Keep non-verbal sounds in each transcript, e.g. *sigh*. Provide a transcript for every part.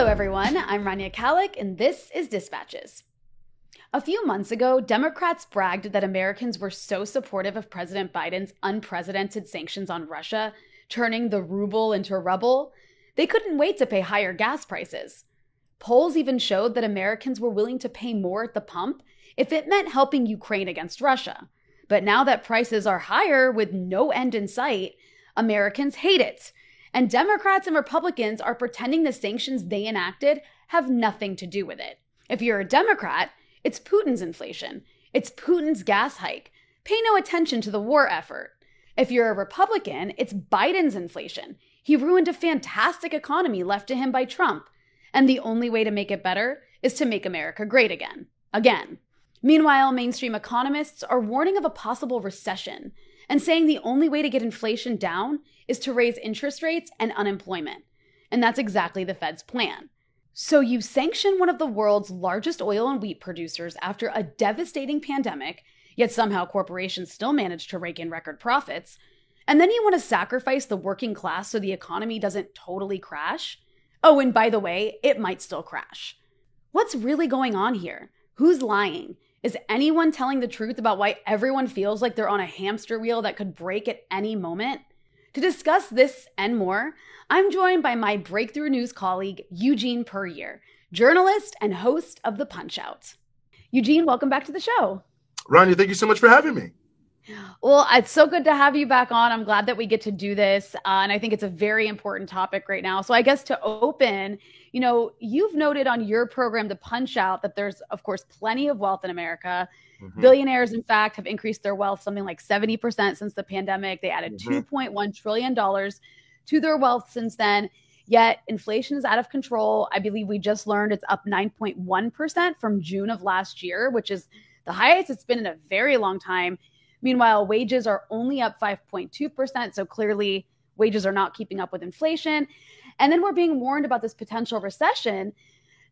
Hello, everyone. I'm Rania Khalek, and this is Dispatches. A few months ago, Democrats bragged that Americans were so supportive of President Biden's unprecedented sanctions on Russia, turning the ruble into rubble, they couldn't wait to pay higher gas prices. Polls even showed that Americans were willing to pay more at the pump if it meant helping Ukraine against Russia. But now that prices are higher with no end in sight, Americans hate it. And Democrats and Republicans are pretending the sanctions they enacted have nothing to do with it. If you're a Democrat, it's Putin's inflation, it's Putin's gas hike. Pay no attention to the war effort. If you're a Republican, it's Biden's inflation. He ruined a fantastic economy left to him by Trump. And the only way to make it better is to make America great again. Again. Meanwhile, mainstream economists are warning of a possible recession and saying the only way to get inflation down is to raise interest rates and unemployment. And that's exactly the Fed's plan. So you sanction one of the world's largest oil and wheat producers after a devastating pandemic, yet somehow corporations still manage to rake in record profits. And then you want to sacrifice the working class so the economy doesn't totally crash? Oh, and by the way, it might still crash. What's really going on here? Who's lying? Is anyone telling the truth about why everyone feels like they're on a hamster wheel that could break at any moment? To discuss this and more, I'm joined by my breakthrough news colleague, Eugene Puryear, journalist and host of The Punch Out. Eugene, welcome back to the show. Rania, thank you so much for having me. Well, it's so good to have you back on. I'm glad that we get to do this. Uh, and I think it's a very important topic right now. So, I guess to open, you know, you've noted on your program, The Punch Out, that there's, of course, plenty of wealth in America. Mm-hmm. Billionaires, in fact, have increased their wealth something like 70% since the pandemic. They added mm-hmm. $2.1 trillion to their wealth since then. Yet inflation is out of control. I believe we just learned it's up 9.1% from June of last year, which is the highest it's been in a very long time. Meanwhile, wages are only up 5.2%. So clearly, wages are not keeping up with inflation. And then we're being warned about this potential recession.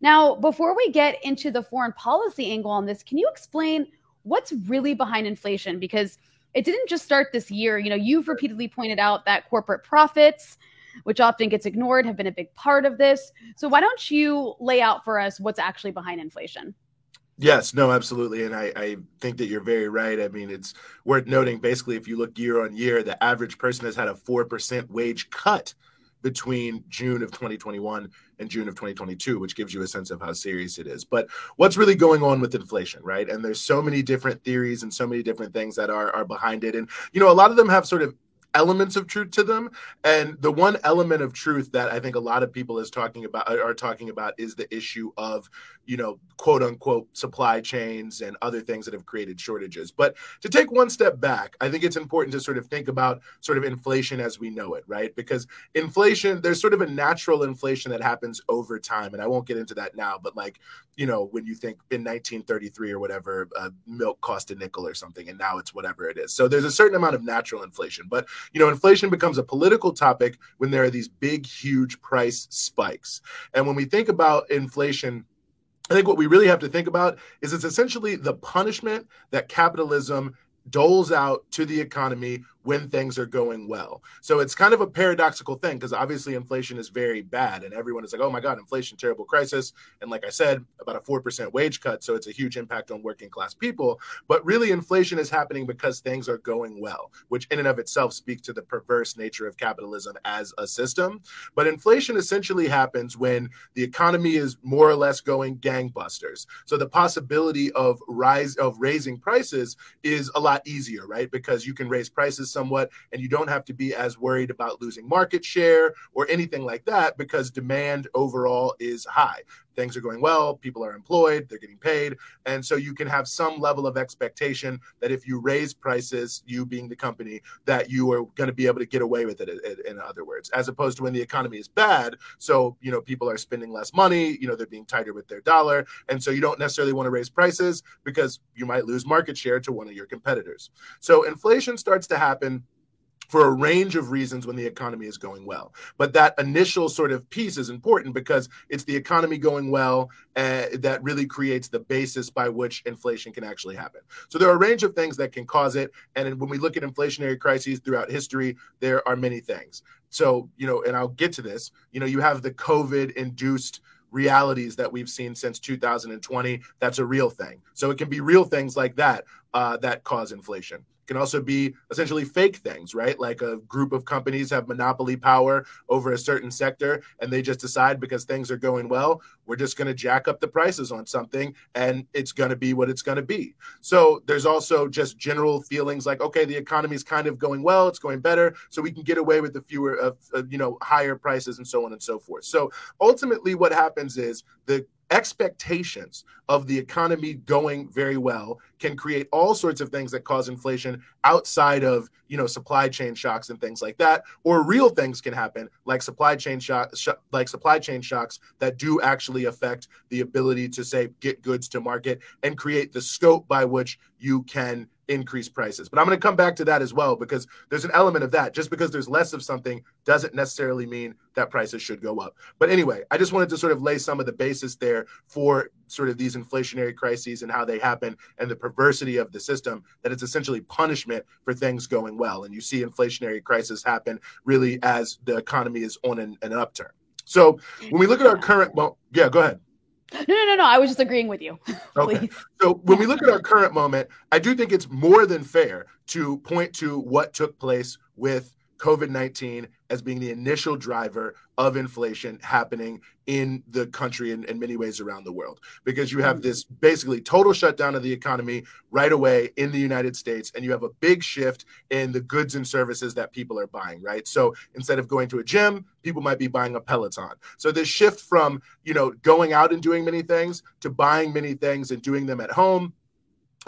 Now, before we get into the foreign policy angle on this, can you explain what's really behind inflation? Because it didn't just start this year. You know, you've repeatedly pointed out that corporate profits, which often gets ignored, have been a big part of this. So why don't you lay out for us what's actually behind inflation? Yes, no, absolutely. And I, I think that you're very right. I mean, it's worth noting basically, if you look year on year, the average person has had a 4% wage cut between June of 2021 and June of 2022, which gives you a sense of how serious it is. But what's really going on with inflation, right? And there's so many different theories and so many different things that are, are behind it. And, you know, a lot of them have sort of elements of truth to them and the one element of truth that i think a lot of people is talking about are talking about is the issue of you know quote unquote supply chains and other things that have created shortages. But to take one step back i think it's important to sort of think about sort of inflation as we know it right? Because inflation there's sort of a natural inflation that happens over time and i won't get into that now but like you know when you think in 1933 or whatever uh, milk cost a nickel or something and now it's whatever it is. So there's a certain amount of natural inflation. But you know, inflation becomes a political topic when there are these big, huge price spikes. And when we think about inflation, I think what we really have to think about is it's essentially the punishment that capitalism doles out to the economy when things are going well. So it's kind of a paradoxical thing because obviously inflation is very bad and everyone is like, oh my God, inflation, terrible crisis. And like I said, about a 4% wage cut. So it's a huge impact on working class people. But really, inflation is happening because things are going well, which in and of itself speaks to the perverse nature of capitalism as a system. But inflation essentially happens when the economy is more or less going gangbusters. So the possibility of rise of raising prices is a lot easier, right? Because you can raise prices somewhat, and you don't have to be as worried about losing market share or anything like that because demand overall is high. Things are going well, people are employed, they're getting paid. And so you can have some level of expectation that if you raise prices, you being the company, that you are going to be able to get away with it, in other words, as opposed to when the economy is bad. So, you know, people are spending less money, you know, they're being tighter with their dollar. And so you don't necessarily want to raise prices because you might lose market share to one of your competitors. So inflation starts to happen for a range of reasons when the economy is going well. But that initial sort of piece is important because it's the economy going well uh, that really creates the basis by which inflation can actually happen. So there are a range of things that can cause it. And when we look at inflationary crises throughout history, there are many things. So, you know, and I'll get to this, you know, you have the COVID induced realities that we've seen since 2020 that's a real thing so it can be real things like that uh, that cause inflation can also be essentially fake things, right? Like a group of companies have monopoly power over a certain sector and they just decide because things are going well, we're just going to jack up the prices on something and it's going to be what it's going to be. So there's also just general feelings like, okay, the economy is kind of going well, it's going better, so we can get away with the fewer of, of you know, higher prices and so on and so forth. So ultimately what happens is the expectations of the economy going very well can create all sorts of things that cause inflation outside of you know supply chain shocks and things like that or real things can happen like supply chain shock, sh- like supply chain shocks that do actually affect the ability to say get goods to market and create the scope by which you can increase prices. But I'm going to come back to that as well because there's an element of that. Just because there's less of something doesn't necessarily mean that prices should go up. But anyway, I just wanted to sort of lay some of the basis there for sort of these inflationary crises and how they happen and the perversity of the system that it's essentially punishment for things going well. And you see inflationary crises happen really as the economy is on an, an upturn. So when we look at our current, well, yeah, go ahead. No, no, no, no. I was just agreeing with you. *laughs* okay. So when we look at our current moment, I do think it's more than fair to point to what took place with COVID 19 as being the initial driver of inflation happening in the country and in many ways around the world. Because you have mm. this basically total shutdown of the economy right away in the United States, and you have a big shift in the goods and services that people are buying, right? So instead of going to a gym, people might be buying a Peloton. So this shift from, you know, going out and doing many things to buying many things and doing them at home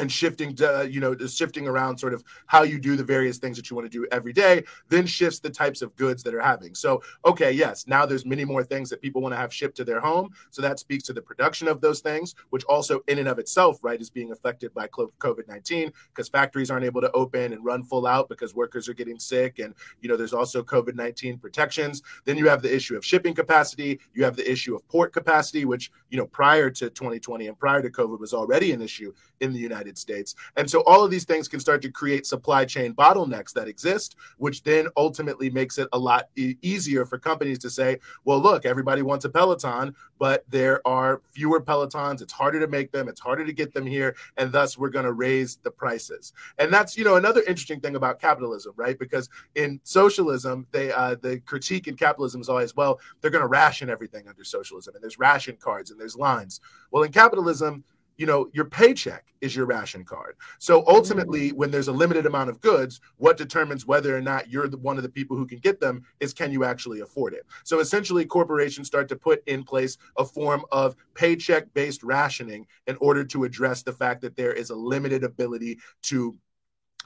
and shifting to, you know shifting around sort of how you do the various things that you want to do every day then shifts the types of goods that are having. So okay yes now there's many more things that people want to have shipped to their home. So that speaks to the production of those things which also in and of itself right is being affected by covid-19 because factories aren't able to open and run full out because workers are getting sick and you know there's also covid-19 protections. Then you have the issue of shipping capacity. You have the issue of port capacity which you know prior to 2020 and prior to covid was already an issue in the united United States. And so all of these things can start to create supply chain bottlenecks that exist, which then ultimately makes it a lot e- easier for companies to say, well, look, everybody wants a Peloton, but there are fewer Pelotons. It's harder to make them, it's harder to get them here. And thus, we're going to raise the prices. And that's, you know, another interesting thing about capitalism, right? Because in socialism, they, uh, the critique in capitalism is always, well, they're going to ration everything under socialism. And there's ration cards and there's lines. Well, in capitalism, you know, your paycheck is your ration card. So ultimately, mm. when there's a limited amount of goods, what determines whether or not you're the, one of the people who can get them is can you actually afford it? So essentially, corporations start to put in place a form of paycheck based rationing in order to address the fact that there is a limited ability to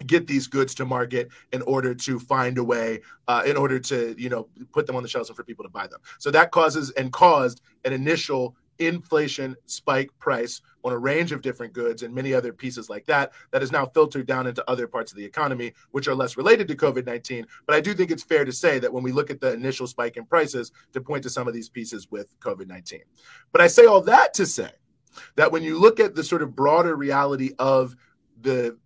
get these goods to market in order to find a way uh, in order to you know put them on the shelves and for people to buy them so that causes and caused an initial inflation spike price on a range of different goods and many other pieces like that that is now filtered down into other parts of the economy which are less related to covid-19 but i do think it's fair to say that when we look at the initial spike in prices to point to some of these pieces with covid-19 but i say all that to say that when you look at the sort of broader reality of the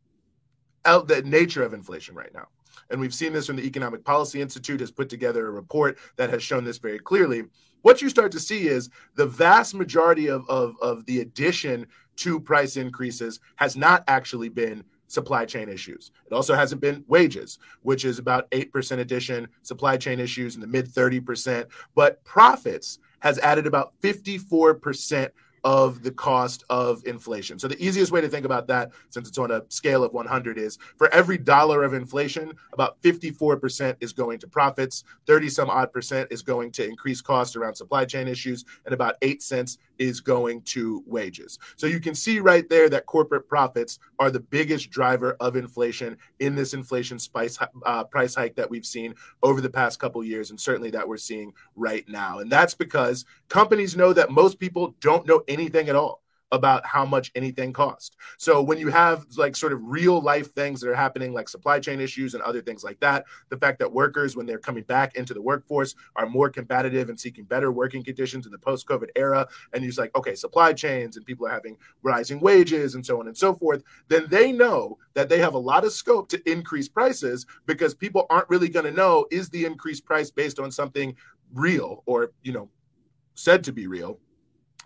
the nature of inflation right now and we've seen this when the economic policy institute has put together a report that has shown this very clearly what you start to see is the vast majority of, of, of the addition to price increases has not actually been supply chain issues. It also hasn't been wages, which is about 8% addition, supply chain issues in the mid 30%, but profits has added about 54% of the cost of inflation. So the easiest way to think about that, since it's on a scale of 100, is for every dollar of inflation, about 54% is going to profits, 30 some odd percent is going to increased costs around supply chain issues, and about 8 cents is going to wages. So you can see right there that corporate profits are the biggest driver of inflation in this inflation spice, uh, price hike that we've seen over the past couple years, and certainly that we're seeing right now. And that's because companies know that most people don't know anything at all about how much anything costs. So when you have like sort of real life things that are happening, like supply chain issues and other things like that, the fact that workers, when they're coming back into the workforce, are more competitive and seeking better working conditions in the post-COVID era, and you're like, okay, supply chains and people are having rising wages and so on and so forth, then they know that they have a lot of scope to increase prices because people aren't really going to know is the increased price based on something real or you know said to be real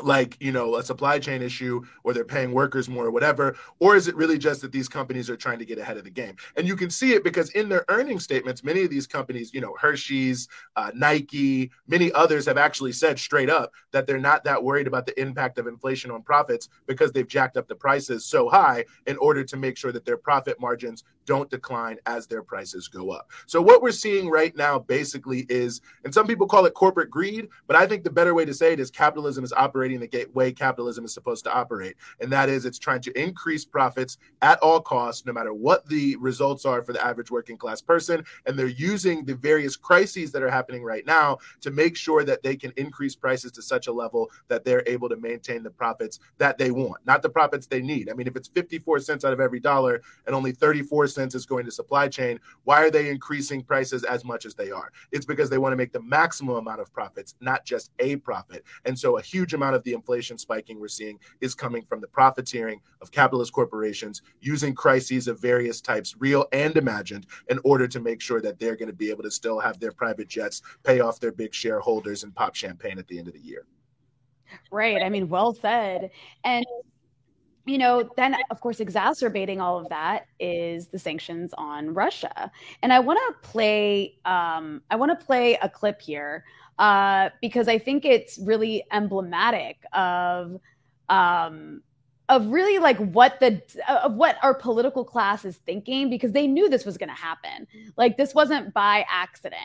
like you know a supply chain issue or they're paying workers more or whatever or is it really just that these companies are trying to get ahead of the game? And you can see it because in their earnings statements many of these companies you know hershey's uh, nike many others have actually said straight up that they're not that worried about the impact of inflation on profits because they've jacked up the prices so high in order to make sure that their profit margins don't decline as their prices go up so what we're seeing right now basically is and some people call it corporate greed but i think the better way to say it is capitalism is operating the way capitalism is supposed to operate. And that is it's trying to increase profits at all costs, no matter what the results are for the average working class person. And they're using the various crises that are happening right now to make sure that they can increase prices to such a level that they're able to maintain the profits that they want, not the profits they need. I mean, if it's 54 cents out of every dollar and only 34 is going to supply chain, why are they increasing prices as much as they are? It's because they want to make the maximum amount of profits, not just a profit. And so a huge amount of the inflation spiking we're seeing is coming from the profiteering of capitalist corporations using crises of various types, real and imagined, in order to make sure that they're going to be able to still have their private jets, pay off their big shareholders, and pop champagne at the end of the year. Right. I mean, well said. And you know, then of course, exacerbating all of that is the sanctions on Russia. And I want to play, um, I want to play a clip here uh, because I think it's really emblematic of um, of really like what the of what our political class is thinking because they knew this was going to happen. Like this wasn't by accident.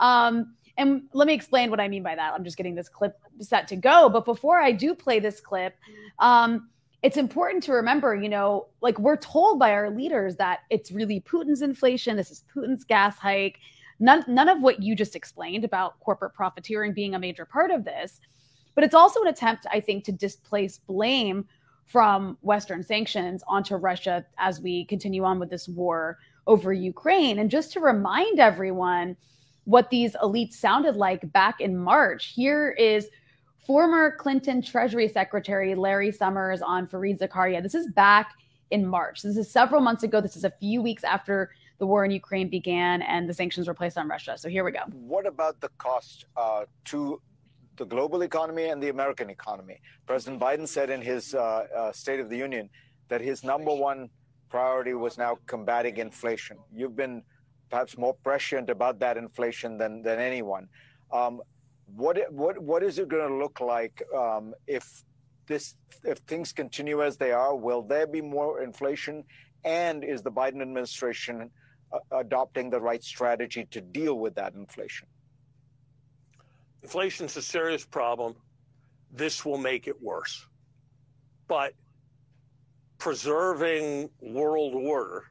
Um, and let me explain what I mean by that. I'm just getting this clip set to go, but before I do play this clip. Um, it's important to remember, you know, like we're told by our leaders that it's really Putin's inflation, this is Putin's gas hike, None, none of what you just explained about corporate profiteering being a major part of this. But it's also an attempt, I think, to displace blame from Western sanctions onto Russia as we continue on with this war over Ukraine. And just to remind everyone what these elites sounded like back in March, here is former Clinton Treasury Secretary Larry Summers on Fareed Zakaria. This is back in March. This is several months ago. This is a few weeks after the war in Ukraine began and the sanctions were placed on Russia. So here we go. What about the cost uh, to the global economy and the American economy? President Biden said in his uh, uh, State of the Union that his number one priority was now combating inflation. You've been perhaps more prescient about that inflation than, than anyone. Um, what, what, what is it going to look like um, if this if things continue as they are? Will there be more inflation? And is the Biden administration adopting the right strategy to deal with that inflation? Inflation is a serious problem. This will make it worse. But preserving world order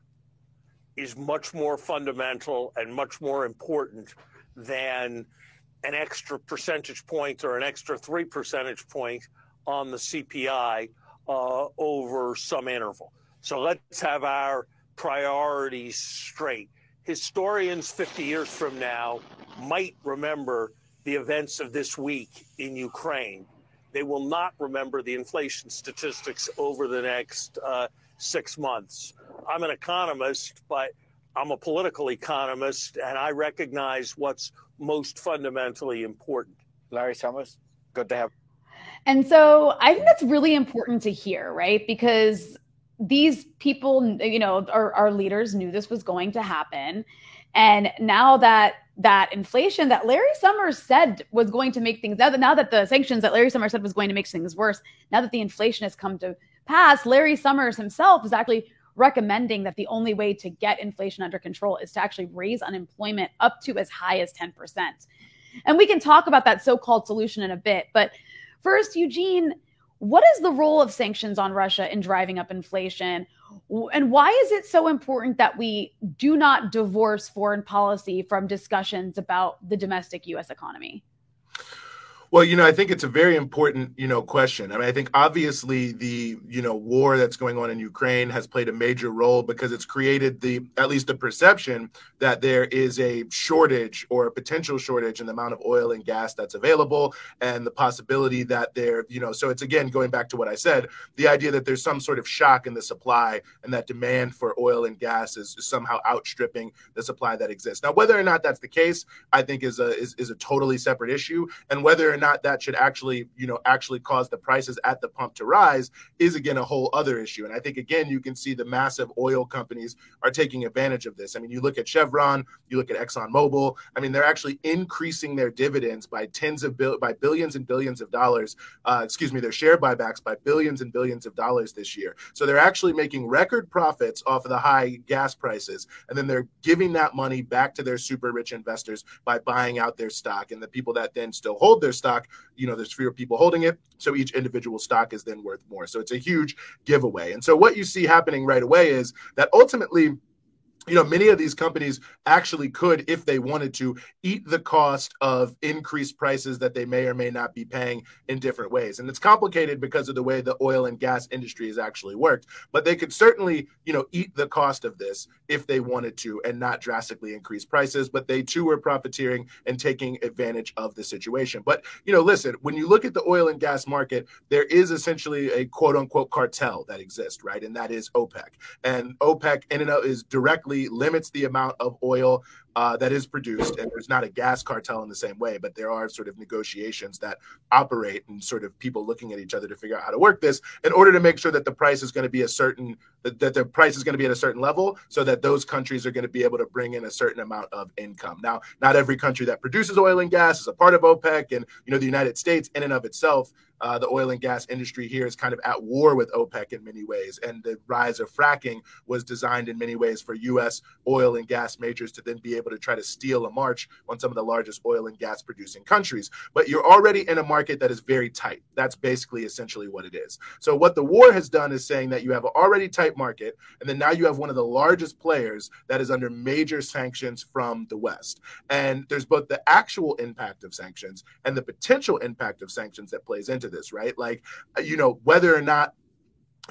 is much more fundamental and much more important than an extra percentage point or an extra three percentage point on the CPI uh, over some interval. So let's have our priorities straight. Historians 50 years from now might remember the events of this week in Ukraine. They will not remember the inflation statistics over the next uh, six months. I'm an economist, but I'm a political economist, and I recognize what's most fundamentally important. Larry Summers, good to have. And so I think that's really important to hear, right? Because these people, you know, our, our leaders knew this was going to happen. And now that that inflation that Larry Summers said was going to make things now that now that the sanctions that Larry Summers said was going to make things worse, now that the inflation has come to pass, Larry Summers himself is actually recommending that the only way to get inflation under control is to actually raise unemployment up to as high as 10%. And we can talk about that so-called solution in a bit, but first Eugene, what is the role of sanctions on Russia in driving up inflation? And why is it so important that we do not divorce foreign policy from discussions about the domestic US economy? Well, you know, I think it's a very important, you know, question. I mean, I think obviously the, you know, war that's going on in Ukraine has played a major role because it's created the at least the perception that there is a shortage or a potential shortage in the amount of oil and gas that's available and the possibility that there, you know, so it's again going back to what I said, the idea that there's some sort of shock in the supply and that demand for oil and gas is, somehow outstripping the supply that exists. Now, whether or not that's the case, I think is a is, is a totally separate issue and whether or not that should actually, you know, actually cause the prices at the pump to rise is again a whole other issue. And I think again you can see the massive oil companies are taking advantage of this. I mean, you look at Chevron, you look at ExxonMobil. I mean, they're actually increasing their dividends by tens of bill by billions and billions of dollars. Uh, excuse me, their share buybacks by billions and billions of dollars this year. So they're actually making record profits off of the high gas prices, and then they're giving that money back to their super rich investors by buying out their stock. And the people that then still hold their stock, you know, there's fewer people holding it, so each individual stock is then worth more. So it's a huge giveaway. And so what you see happening right away is that ultimately you know, many of these companies actually could, if they wanted to, eat the cost of increased prices that they may or may not be paying in different ways. And it's complicated because of the way the oil and gas industry has actually worked. But they could certainly, you know, eat the cost of this if they wanted to and not drastically increase prices. But they too were profiteering and taking advantage of the situation. But, you know, listen, when you look at the oil and gas market, there is essentially a quote unquote cartel that exists, right? And that is OPEC. And OPEC in and of is directly limits the amount of oil uh, that is produced. And there's not a gas cartel in the same way, but there are sort of negotiations that operate and sort of people looking at each other to figure out how to work this in order to make sure that the price is going to be a certain that, that the price is going to be at a certain level so that those countries are going to be able to bring in a certain amount of income. Now, not every country that produces oil and gas is a part of OPEC, and you know the United States in and of itself uh, the oil and gas industry here is kind of at war with OPEC in many ways. And the rise of fracking was designed in many ways for U.S. oil and gas majors to then be able to try to steal a march on some of the largest oil and gas producing countries. But you're already in a market that is very tight. That's basically essentially what it is. So, what the war has done is saying that you have an already tight market, and then now you have one of the largest players that is under major sanctions from the West. And there's both the actual impact of sanctions and the potential impact of sanctions that plays into this, right? Like, you know, whether or not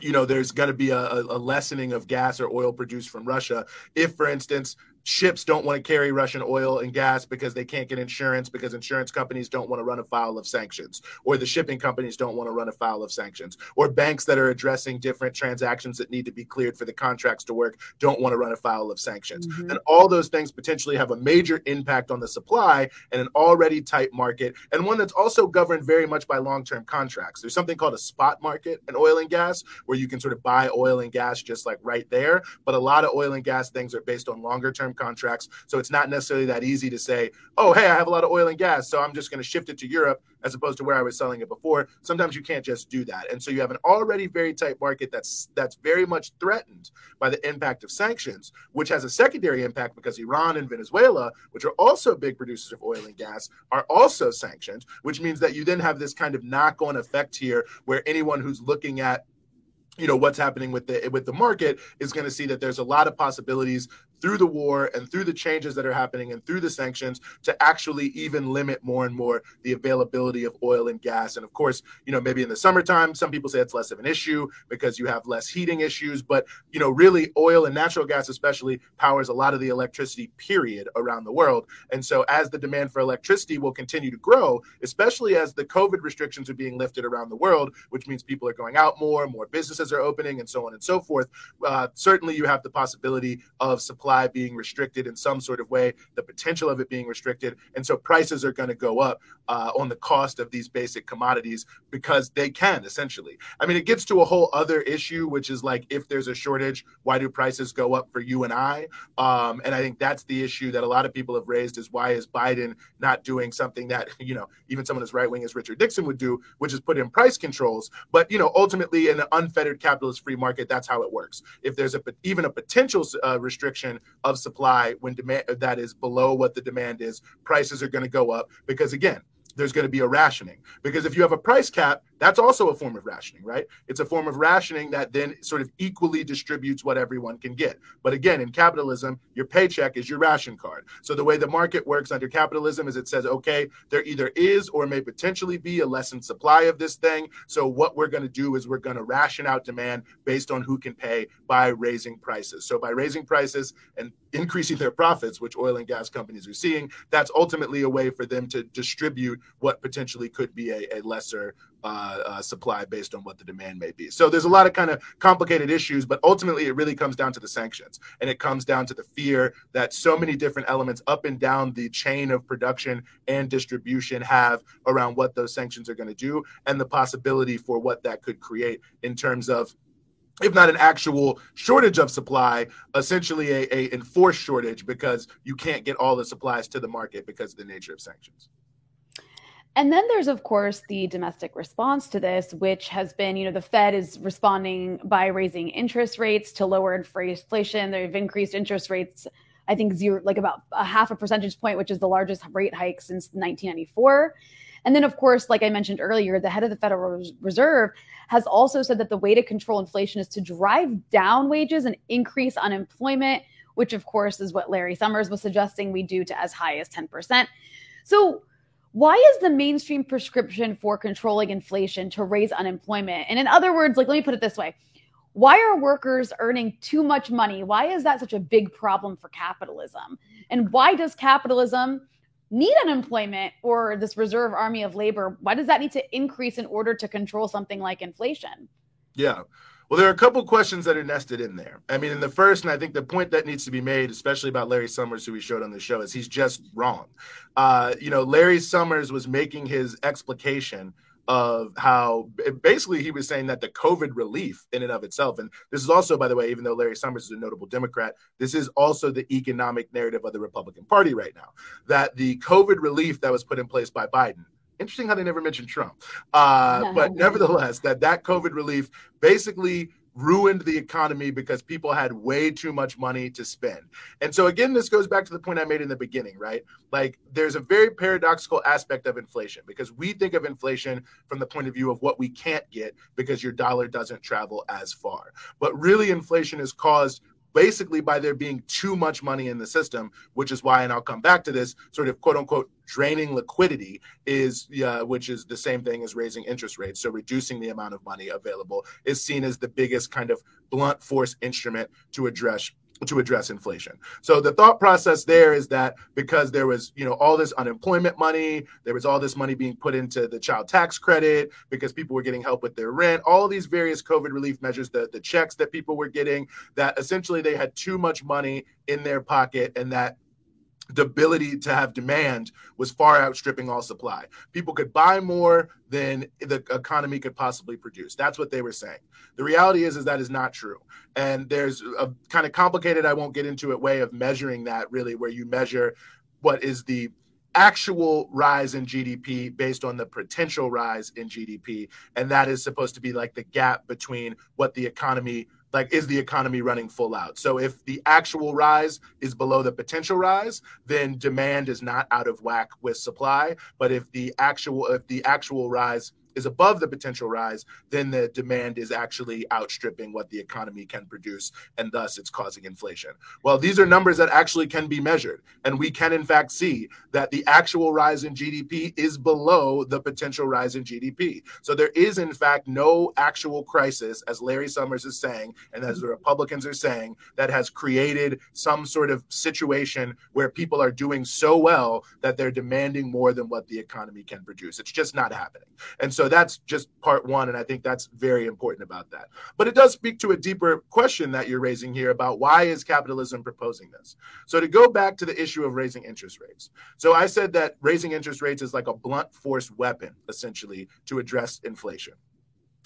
you know there's going to be a, a, lessening of gas or oil produced from russia if for instance ships don't want to carry Russian oil and gas because they can't get insurance because insurance companies don't want to run afoul of sanctions, or the shipping companies don't want to run afoul of sanctions, or banks that are addressing different transactions that need to be cleared for the contracts to work don't want to run afoul of sanctions. Mm-hmm. And all those things potentially have a major impact on the supply and an already tight market, and one that's also governed very much by long term contracts. There's something called a spot market in oil and gas where you can sort of buy oil and gas just like right there, but a lot of oil and gas things are based on longer term contracts. So it's not necessarily that easy to say, oh, hey, I have a lot of oil and gas, so I'm just going to shift it to Europe as opposed to where I was selling it before. Sometimes you can't just do that. And so you have an already very tight market that's that's very much threatened by the impact of sanctions, which has a secondary impact because Iran and Venezuela, which are also big producers of oil and gas, are also sanctioned, which means that you then have this kind of knock-on effect here where anyone who's looking at you know what's happening with the with the market is going to see that there's a lot of possibilities through the war and through the changes that are happening and through the sanctions to actually even limit more and more the availability of oil and gas. And of course, you know, maybe in the summertime, some people say it's less of an issue because you have less heating issues. But, you know, really oil and natural gas, especially, powers a lot of the electricity, period, around the world. And so as the demand for electricity will continue to grow, especially as the COVID restrictions are being lifted around the world, which means people are going out more, more businesses are opening, and so on and so forth, uh, certainly you have the possibility of supply supply being restricted in some sort of way, the potential of it being restricted. And so prices are going to go up uh, on the cost of these basic commodities because they can essentially. I mean, it gets to a whole other issue, which is like if there's a shortage, why do prices go up for you and I? Um, and I think that's the issue that a lot of people have raised is why is Biden not doing something that, *laughs* you know, even someone as right wing as Richard Nixon would do, which is put in price controls. But, you know, ultimately in an unfettered capitalist free market, that's how it works. If there's a even a potential uh, restriction of supply when demand that is below what the demand is, prices are going to go up because again, there's going to be a rationing. Because if you have a price cap that's also a form of rationing right? It's a form of rationing that then sort of equally distributes what everyone can get. But again in capitalism your paycheck is your ration card. So the way the market works under capitalism is it says okay there either is or may potentially be a lessened supply of this thing. So what we're going to do is we're going to ration out demand based on who can pay by raising prices. So by raising prices and increasing their profits, which oil and gas companies are seeing, that's ultimately a way for them to distribute what potentially could be a, a lesser uh, uh, supply based on what the demand may be. So there's a lot of kind of complicated issues, but ultimately it really comes down to the sanctions. And it comes down to the fear that so many different elements up and down the chain of production and distribution have around what those sanctions are going to do and the possibility for what that could create in terms of if not an actual shortage of supply, essentially a, a, enforced shortage because you can't get all the supplies to the market because of the nature of sanctions. And then there's, of course, the domestic response to this, which has been, you know, the Fed is responding by raising interest rates to lower inflation. They've increased interest rates, I think, zero, like about a half a percentage point, which is the largest rate hike since 1994. And then, of course, like I mentioned earlier, the head of the Federal Reserve has also said that the way to control inflation is to drive down wages and increase unemployment, which, of course, is what Larry Summers was suggesting we do to as high as 10%. So, why is the mainstream prescription for controlling inflation to raise unemployment? And in other words, like, let me put it this way why are workers earning too much money? Why is that such a big problem for capitalism? And why does capitalism need unemployment or this reserve army of labor? Why does that need to increase in order to control something like inflation? Yeah. Well, there are a couple questions that are nested in there. I mean, in the first, and I think the point that needs to be made, especially about Larry Summers, who we showed on the show, is he's just wrong. Uh, you know, Larry Summers was making his explication of how basically he was saying that the COVID relief in and of itself, and this is also, by the way, even though Larry Summers is a notable Democrat, this is also the economic narrative of the Republican Party right now. That the COVID relief that was put in place by Biden interesting how they never mentioned Trump. Uh, but *laughs* nevertheless, that that COVID relief basically ruined the economy because people had way too much money to spend. And so again this goes back to the point I made in the beginning, right? Like there's a very paradoxical aspect of inflation because we think of inflation from the point of view of what we can't get because your dollar doesn't travel as far. But really inflation is caused basically by there being too much money in the system, which is why, and I'll come back to this sort of quote unquote draining liquidity is, uh, which is the same thing as raising interest rates. So reducing the amount of money available is seen as the biggest kind of blunt force instrument to address to address inflation. So the thought process there is that because there was, you know, all this unemployment money, there was all this money being put into the child tax credit because people were getting help with their rent, all these various COVID relief measures, the, the checks that people were getting, that essentially they had too much money in their pocket and that the ability to have demand was far outstripping all supply. People could buy more than the economy could possibly produce. That's what they were saying. The reality is, is that is not true. And there's a kind of complicated, I won't get into it, way of measuring that really, where you measure what is the actual rise in GDP based on the potential rise in GDP. And that is supposed to be like the gap between what the economy like is the economy running full out? So if the actual rise is below the potential rise then demand is not out of whack with supply. But if the actual if the actual rise is above the potential rise, then the demand is actually outstripping what the economy can produce, and thus it's causing inflation. Well, these are numbers that actually can be measured, and we can in fact see that the actual rise in GDP is below the potential rise in GDP. So there is in fact no actual crisis, as Larry Summers is saying, and as the Republicans are saying, that has created some sort of situation where people are doing so well that they're demanding more than what the economy can produce. It's just not happening. And so so that's just part one. And I think that's very important about that. But it does speak to a deeper question that you're raising here about why is capitalism proposing this? So to go back to the issue of raising interest rates. So I said that raising interest rates is like a blunt force weapon, essentially, to address inflation.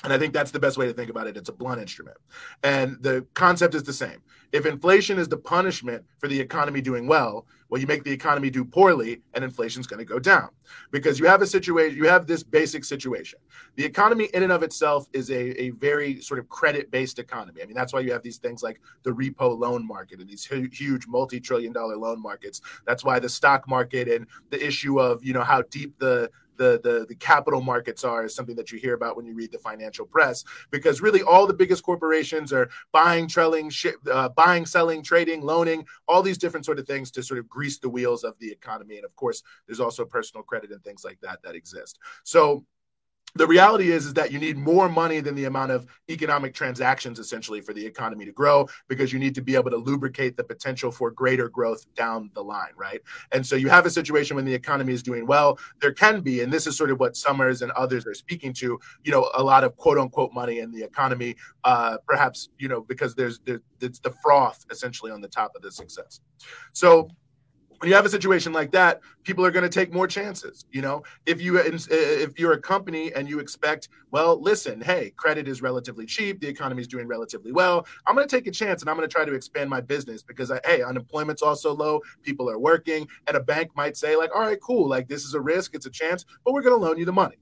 And I think that's the best way to think about it. It's a blunt instrument. And the concept is the same. If inflation is the punishment for the economy doing well, well, you make the economy do poorly and inflation's going to go down because you have a situation, you have this basic situation. The economy in and of itself is a, a very sort of credit based economy. I mean, that's why you have these things like the repo loan market and these huge multi trillion dollar loan markets. That's why the stock market and the issue of, you know, how deep the the, the the capital markets are is something that you hear about when you read the financial press because really all the biggest corporations are buying trailing uh, buying selling trading loaning all these different sort of things to sort of grease the wheels of the economy. And of course there's also personal credit and things like that that exist. So the reality is is that you need more money than the amount of economic transactions essentially for the economy to grow because you need to be able to lubricate the potential for greater growth down the line right? And so you have a situation when the economy is doing well. There can be and this is sort of what summers and others are speaking to you know a lot of quote unquote money in the economy uh, perhaps you know because there's, it's the froth essentially on the top of the success. So when you have a situation like that people are going to take more chances you know? If you if you're a company and you expect well listen hey credit is relatively cheap the economy is doing relatively well i'm going to take a chance and i'm going to try to expand my business because I, hey unemployment's also low people are working and a bank might say like all right cool like this is a risk it's a chance but we're going to loan you the money.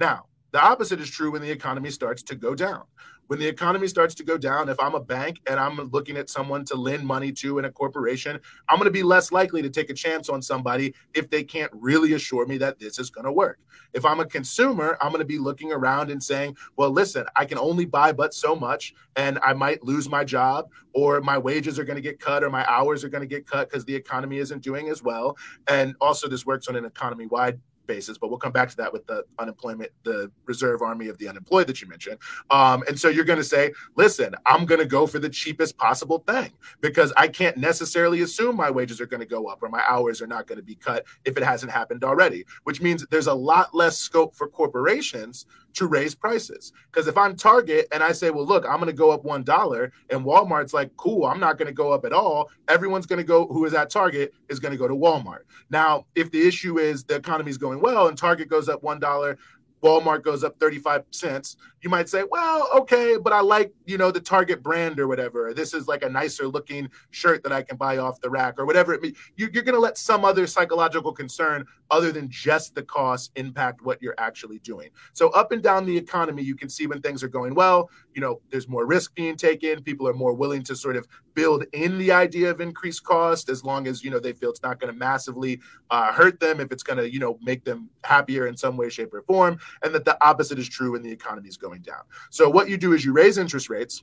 Now the opposite is true when the economy starts to go down when the economy starts to go down, if I'm a bank and I'm looking at someone to lend money to in a corporation, I'm going to be less likely to take a chance on somebody if they can't really assure me that this is going to work. If I'm a consumer, I'm going to be looking around and saying, well, listen, I can only buy but so much, and I might lose my job, or my wages are going to get cut, or my hours are going to get cut because the economy isn't doing as well. And also, this works on an economy wide basis, but we'll come back to that with the unemployment, the reserve army of the unemployed that you mentioned. Um, and so you're going to say, listen, I'm going to go for the cheapest possible thing because I can't necessarily assume my wages are going to go up or my hours are not going to be cut if it hasn't happened already, which means there's a lot less scope for corporations to raise prices. Because if I'm Target and I say, well, look, I'm going to go up $1 and Walmart's like, cool, I'm not going to go up at all, everyone's going to go, who is at Target is going to go to Walmart. Now, if the issue is the economy is going well and Target goes up $1, Walmart goes up 35 cents, you might say, well, okay, but I like, you know, the Target brand or whatever. This is like a nicer looking shirt that I can buy off the rack or whatever it means. You're, you're going to let some other psychological concern other than just the cost impact what you're actually doing. So up and down the economy, you can see when things are going well, you know, there's more risk being taken. People are more willing to sort of build in the idea of increased cost as long as, you know, they feel it's not going to massively uh, hurt them, if it's going to, you know, make them happier in some way, shape, or form. And that the opposite is true when the economy is going down. So what you do is you raise interest rates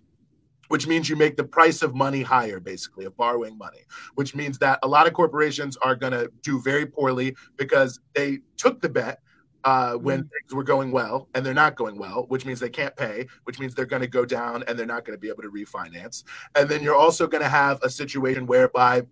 which means you make the price of money higher, basically, of borrowing money, which means that a lot of corporations are going to do very poorly because they took the bet uh, when mm. things were going well and they're not going well, which means they can't pay, which means they're going to go down and they're not going to be able to refinance. And then you're also going to have a situation whereby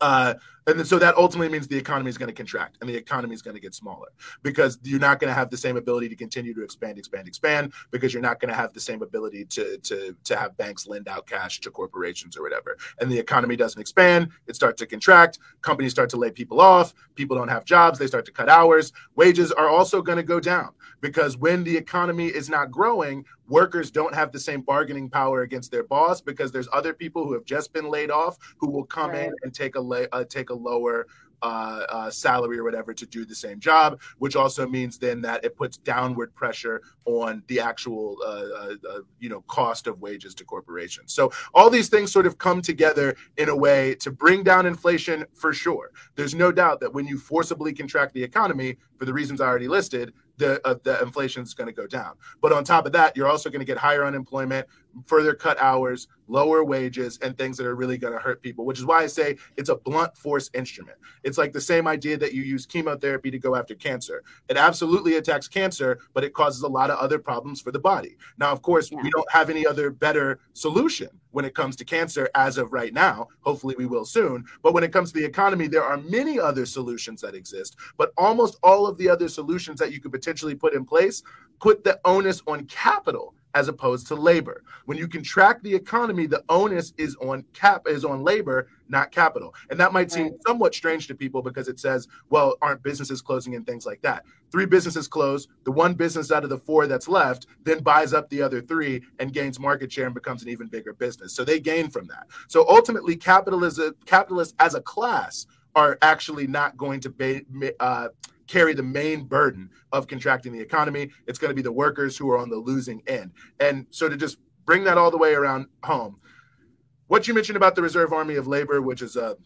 uh, and so that ultimately means the economy is going to contract and the economy is going to get smaller because you're not going to have the same ability to continue to expand, expand, expand because you're not going to have the same ability to, to, to have banks lend out cash to corporations or whatever. And the economy doesn't expand, it starts to contract, companies start to lay people off, people don't have jobs, they start to cut hours. Wages are also going to go down because when the economy is not growing, workers don't have the same bargaining power against their boss because there's other people who have just been laid off who will come right. in and take a lay, uh, take a lower uh, uh, salary or whatever to do the same job, which also means then that it puts downward pressure on the actual uh, uh, uh, you know cost of wages to corporations. So all these things sort of come together in a way to bring down inflation for sure. There's no doubt that when you forcibly contract the economy for the reasons I already listed, the uh, the inflation is going to go down. But on top of that, you're also going to get higher unemployment, further cut hours, lower wages, and things that are really going to hurt people. Which is why I say it's a blunt force instrument. It's like the same idea that you use chemotherapy to go after cancer. It absolutely attacks cancer, but it causes a lot of other problems for the body. Now, of course, yeah. we don't have any other better solution when it comes to cancer as of right now. Hopefully, we will soon. But when it comes to the economy, there are many other solutions that exist. But almost all of the other solutions that you could potentially put in place put the onus on capital as opposed to labor. When you contract the economy, the onus is on cap is on labor, not capital. And that might seem somewhat strange to people because it says, well, aren't businesses closing and things like that? Three businesses close, the one business out of the four that's left then buys up the other three and gains market share and becomes an even bigger business. So they gain from that. So ultimately, capitalism, capitalists as a class are actually not going to be, uh, carry the main burden of contracting the economy. It's going to be the workers who are on the losing end. And so to just bring that all the way around home, what you mentioned about the reserve army of labor, which is a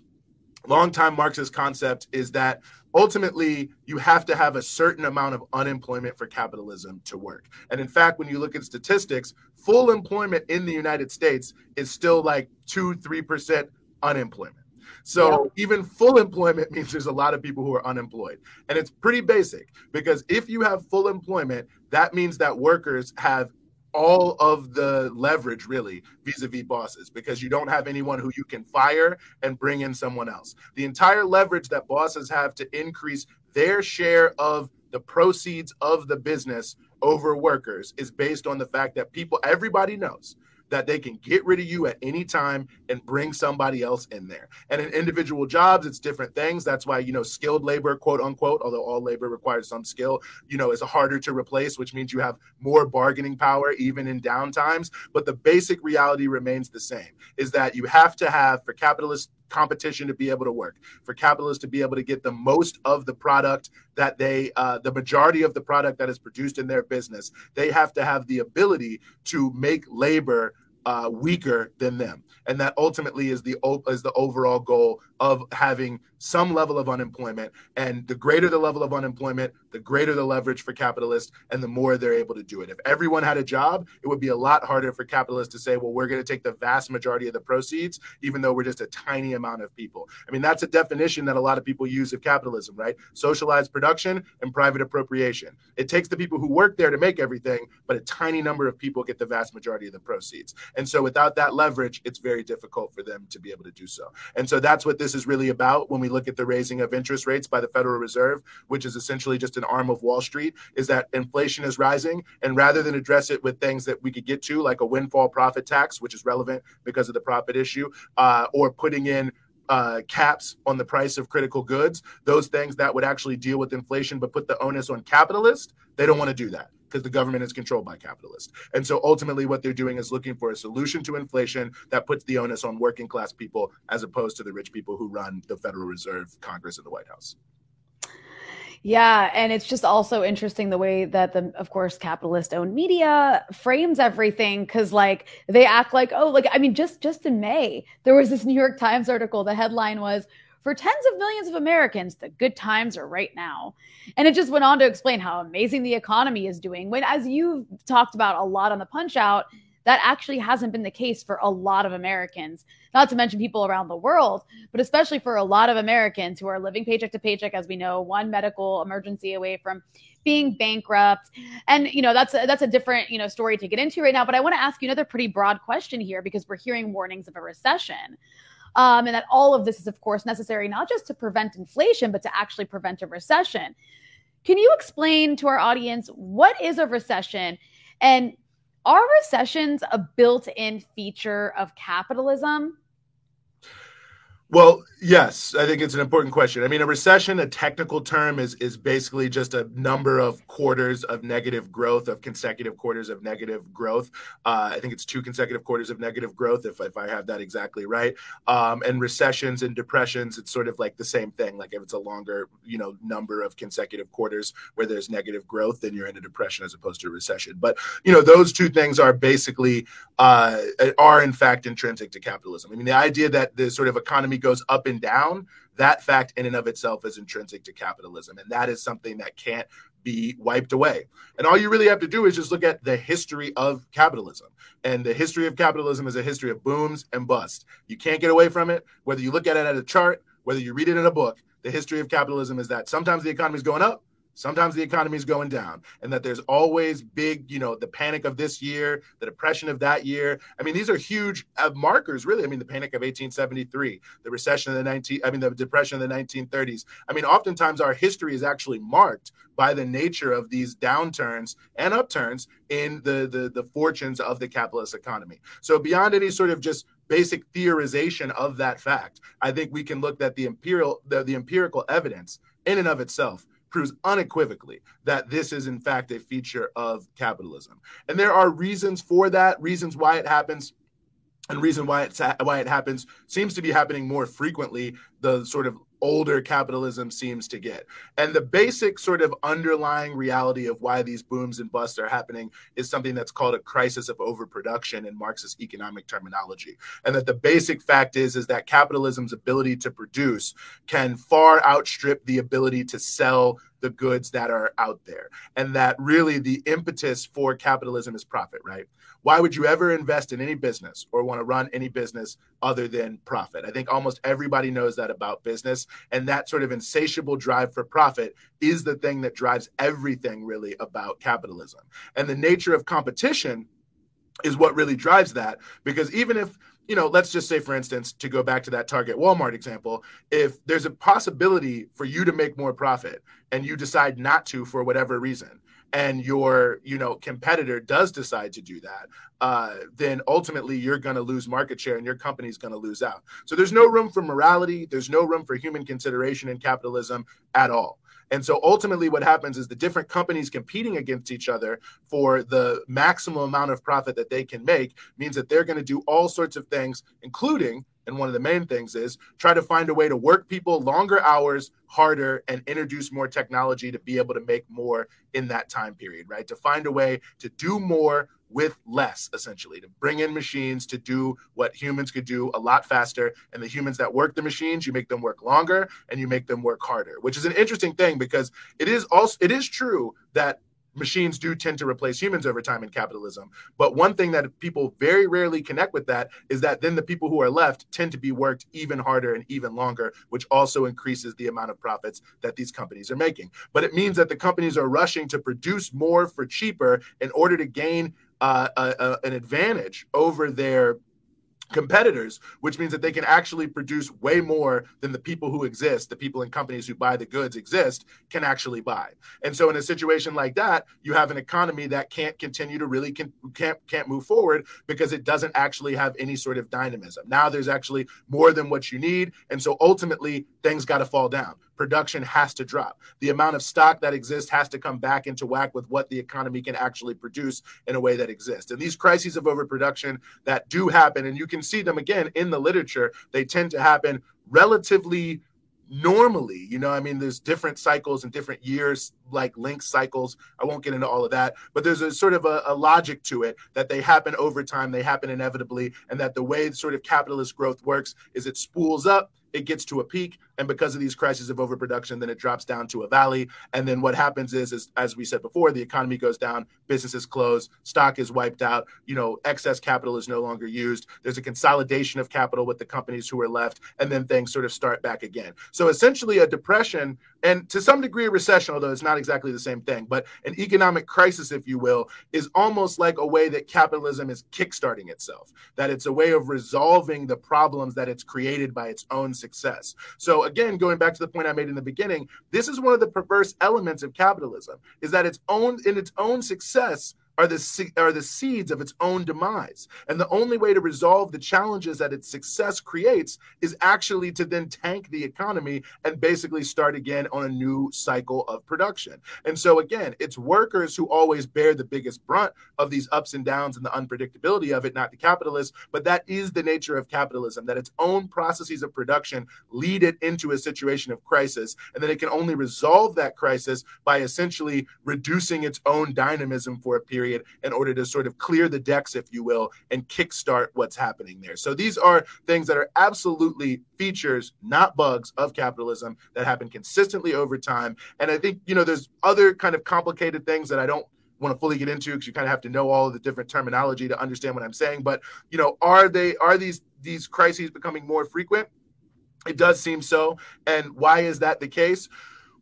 longtime Marxist concept, is that ultimately you have to have a certain amount of unemployment for capitalism to work. And in fact, when you look at statistics, full employment in the United States is still like two, three percent unemployment. So yep. even full employment means there's a lot of people who are unemployed. And it's pretty basic because if you have full employment, that means that workers have all of the leverage really vis-a-vis bosses because you don't have anyone who you can fire and bring in someone else. The entire leverage that bosses have to increase their share of the proceeds of the business over workers is based on the fact that people everybody knows that they can get rid of you at any time and bring somebody else in there. And in individual jobs, it's different things. That's why, you know, skilled labor, quote unquote, although all labor requires some skill, you know, is harder to replace, which means you have more bargaining power even in downtimes. But the basic reality remains the same is that you have to have, for capitalist competition to be able to work, for capitalists to be able to get the most of the product that they, uh, the majority of the product that is produced in their business, they have to have the ability to make labor uh, weaker than them, and that ultimately is the is the overall goal of having some level of unemployment. And the greater the level of unemployment, the greater the leverage for capitalists, and the more they're able to do it. If everyone had a job, it would be a lot harder for capitalists to say, "Well, we're going to take the vast majority of the proceeds, even though we're just a tiny amount of people." I mean, that's a definition that a lot of people use of capitalism, right? Socialized production and private appropriation. It takes the people who work there to make everything, but a tiny number of people get the vast majority of the proceeds. And so without that leverage, it's very difficult for them to be able to do so. And so that's what this is really about when we look at the raising of interest rates by the Federal Reserve, which is essentially just an arm of Wall Street, is that inflation is rising. And rather than address it with things that we could get to, like a windfall profit tax, which is relevant because of the profit issue, uh, or putting in uh, caps on the price of critical goods, those things that would actually deal with inflation but put the onus on capitalists, they don't want to do that because the government is controlled by capitalists. And so ultimately, what they're doing is looking for a solution to inflation that puts the onus on working class people as opposed to the rich people who run the Federal Reserve, Congress, and the White House. Yeah, and it's just also interesting the way that the, of course, capitalist-owned media frames everything because, like, they act like, oh, like I mean, just just in May, there was this New York Times article. The headline was for tens of millions of Americans, the good times are right now. And it just went on to explain how amazing the economy is doing. When, as you've talked about a lot on the Punch Out, that actually hasn't been the case for a lot of Americans, not to mention people around the world, but especially for a lot of Americans who are living paycheck to paycheck, as we know, one medical emergency away from being bankrupt. And, you know, that's a, that's a different, you know, story to get into right now. But I want to ask you another pretty broad question here because we're hearing warnings of a recession. Um, and that all of this is, of course, necessary not just to prevent inflation, but to actually prevent a recession. Can you explain to our audience what is a recession and are recessions a built in feature of capitalism? Well, yes, I think it's an important question. I mean, a recession, a technical term, is is basically just a number of quarters of negative growth, of consecutive quarters of negative growth. Uh, I think it's two consecutive quarters of negative growth, if if I have that exactly right. Um, and recessions and depressions, it's sort of like the same thing. Like if it's a longer, you know, number of consecutive quarters where there's negative growth, then you're in a depression as opposed to a recession. But you know, those two things are basically uh, are in fact intrinsic to capitalism. I mean, the idea that the sort of economy goes up and down, that fact in and of itself is intrinsic to capitalism. And that is something that can't be wiped away. And all you really have to do is just look at the history of capitalism. And the history of capitalism is a history of booms and busts. You can't get away from it. Whether you look at it at a chart, whether you read it in a book, the history of capitalism is that sometimes the economy is going up, Sometimes the economy is going down, and that there's always big, you know, the panic of this year, the depression of that year. I mean, these are huge uh, markers, really. I mean, the panic of 1873, the recession of the 19, I mean, the depression of the 1930s. I mean, oftentimes our history is actually marked by the nature of these downturns and upturns in the the, the fortunes of the capitalist economy. So beyond any sort of just basic theorization of that fact, I think we can look at the imperial the, the empirical evidence in and of itself proves unequivocally that this is in fact a feature of capitalism. And there are reasons for that, reasons why it happens. And reason why it's why it happens seems to be happening more frequently the sort of older capitalism seems to get. And the basic sort of underlying reality of why these booms and busts are happening is something that's called a crisis of overproduction in Marxist economic terminology. And that the basic fact is is that capitalism's ability to produce can far outstrip the ability to sell the goods that are out there. And that really the impetus for capitalism is profit, right? Why would you ever invest in any business or want to run any business other than profit? I think almost everybody knows that about business. And that sort of insatiable drive for profit is the thing that drives everything really about capitalism. And the nature of competition is what really drives that because even if you know, let's just say, for instance, to go back to that Target Walmart example, if there's a possibility for you to make more profit and you decide not to for whatever reason, and your you know competitor does decide to do that, uh, then ultimately you're going to lose market share and your company's going to lose out. So there's no room for morality. There's no room for human consideration in capitalism at all. And so ultimately, what happens is the different companies competing against each other for the maximum amount of profit that they can make means that they're going to do all sorts of things, including and one of the main things is try to find a way to work people longer hours, harder, and introduce more technology to be able to make more in that time period, right? To find a way to do more with less, essentially, to bring in machines to do what humans could do a lot faster. And the humans that work the machines, you make them work longer and you make them work harder, which is an interesting thing because it is also it is true that machines do tend to replace humans over time in capitalism. But one thing that people very rarely connect with that is that then the people who are left tend to be worked even harder and even longer, which also increases the amount of profits that these companies are making. But it means that the companies are rushing to produce more for cheaper in order to gain uh, a, a, an advantage over their competitors, which means that they can actually produce way more than the people who exist, the people and companies who buy the goods exist, can actually buy. And so, in a situation like that, you have an economy that can't continue to really can, can't can't move forward because it doesn't actually have any sort of dynamism. Now there's actually more than what you need, and so ultimately things got to fall down production has to drop. The amount of stock that exists has to come back into whack with what the economy can actually produce in a way that exists. And these crises of overproduction that do happen, and you can see them again in the literature, they tend to happen relatively normally you know i mean there's different cycles and different years like link cycles i won't get into all of that but there's a sort of a, a, logic to it that they happen over time they happen inevitably and that the way sort of capitalist growth works is it spools up it gets to a peak and because of these crises of overproduction then it drops down to a valley. And then what happens is, is as we said before the economy goes down businesses close stock is wiped out you know excess capital is no longer used. There's a consolidation of capital with the companies who are left and then things sort of start back again. So essentially a depression and to some degree a recession although it's not exactly the same thing but an economic crisis if you will is almost like a way that capitalism is kickstarting itself that it's a way of resolving the problems that it's created by its own success. So again going back to the point i made in the beginning this is one of the perverse elements of capitalism is that its own in its own success are the are the seeds of its own demise. And the only way to resolve the challenges that its success creates is actually to then tank the economy and basically start again on a new cycle of production. And so again, it's workers who always bear the biggest brunt of these ups and downs and the unpredictability of it, not the capitalists. But that is the nature of capitalism, that its own processes of production lead it into a situation of crisis, and then it can only resolve that crisis by essentially reducing its own dynamism for a period period in order to sort of clear the decks, if you will, and kickstart what's happening there. So these are things that are absolutely features, not bugs of capitalism that happen consistently over time. And I think, you know, there's other kind of complicated things that I don't want to fully get into because you kind of have to know all of the different terminology to understand what I'm saying. But you know, are they are these these crises becoming more frequent? It does seem so. And why is that the case?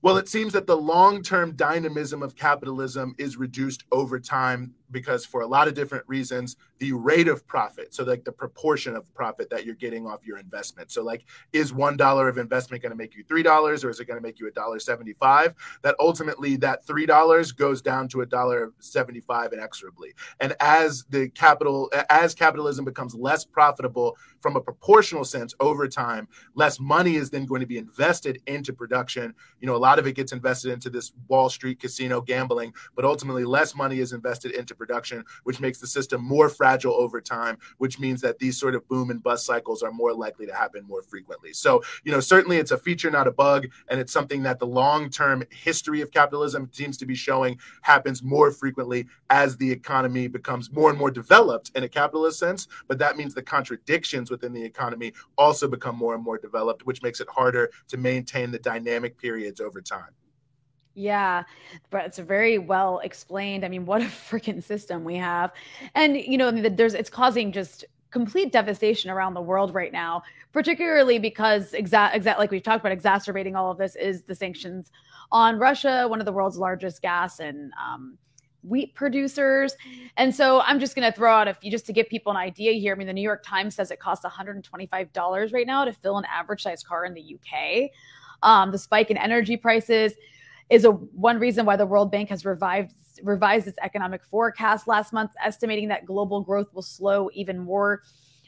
Well, it seems that the long term dynamism of capitalism is reduced over time because for a lot of different reasons the rate of profit so like the proportion of profit that you're getting off your investment. So like is one dollar of investment going to make you three dollars or is it going to make you a dollar 75 that ultimately that three dollars goes down to a dollar 75 inexorably. And as the capital as capitalism becomes less profitable from a proportional sense over time less money is then going to be invested into production. You know a lot of it gets invested into this wall street casino gambling but ultimately less money is invested into production, which makes the system more fragile over time, which means that these sort of boom and bust cycles are more likely to happen more frequently. So, you know, certainly it's a feature, not a bug, and it's something that the long term history of capitalism seems to be showing happens more frequently as the economy becomes more and more developed in a capitalist sense. But that means the contradictions within the economy also become more and more developed, which makes it harder to maintain the dynamic periods over time. Yeah, but it's very well explained. I mean, what a *laughs* freaking system we have. And, you know, there's, it's causing just complete devastation around the world right now, particularly because exact, exact like we've talked about, exacerbating all of this is the sanctions on Russia, one of the world's largest gas and um, wheat producers. And so I'm just going to throw out a few just to give people an idea here. I mean, the New York Times says it costs $125 right now to fill an average size car in the UK. Um, the spike in energy prices is a one reason why the World Bank has revived revised its economic forecast last month, estimating that global growth will slow even more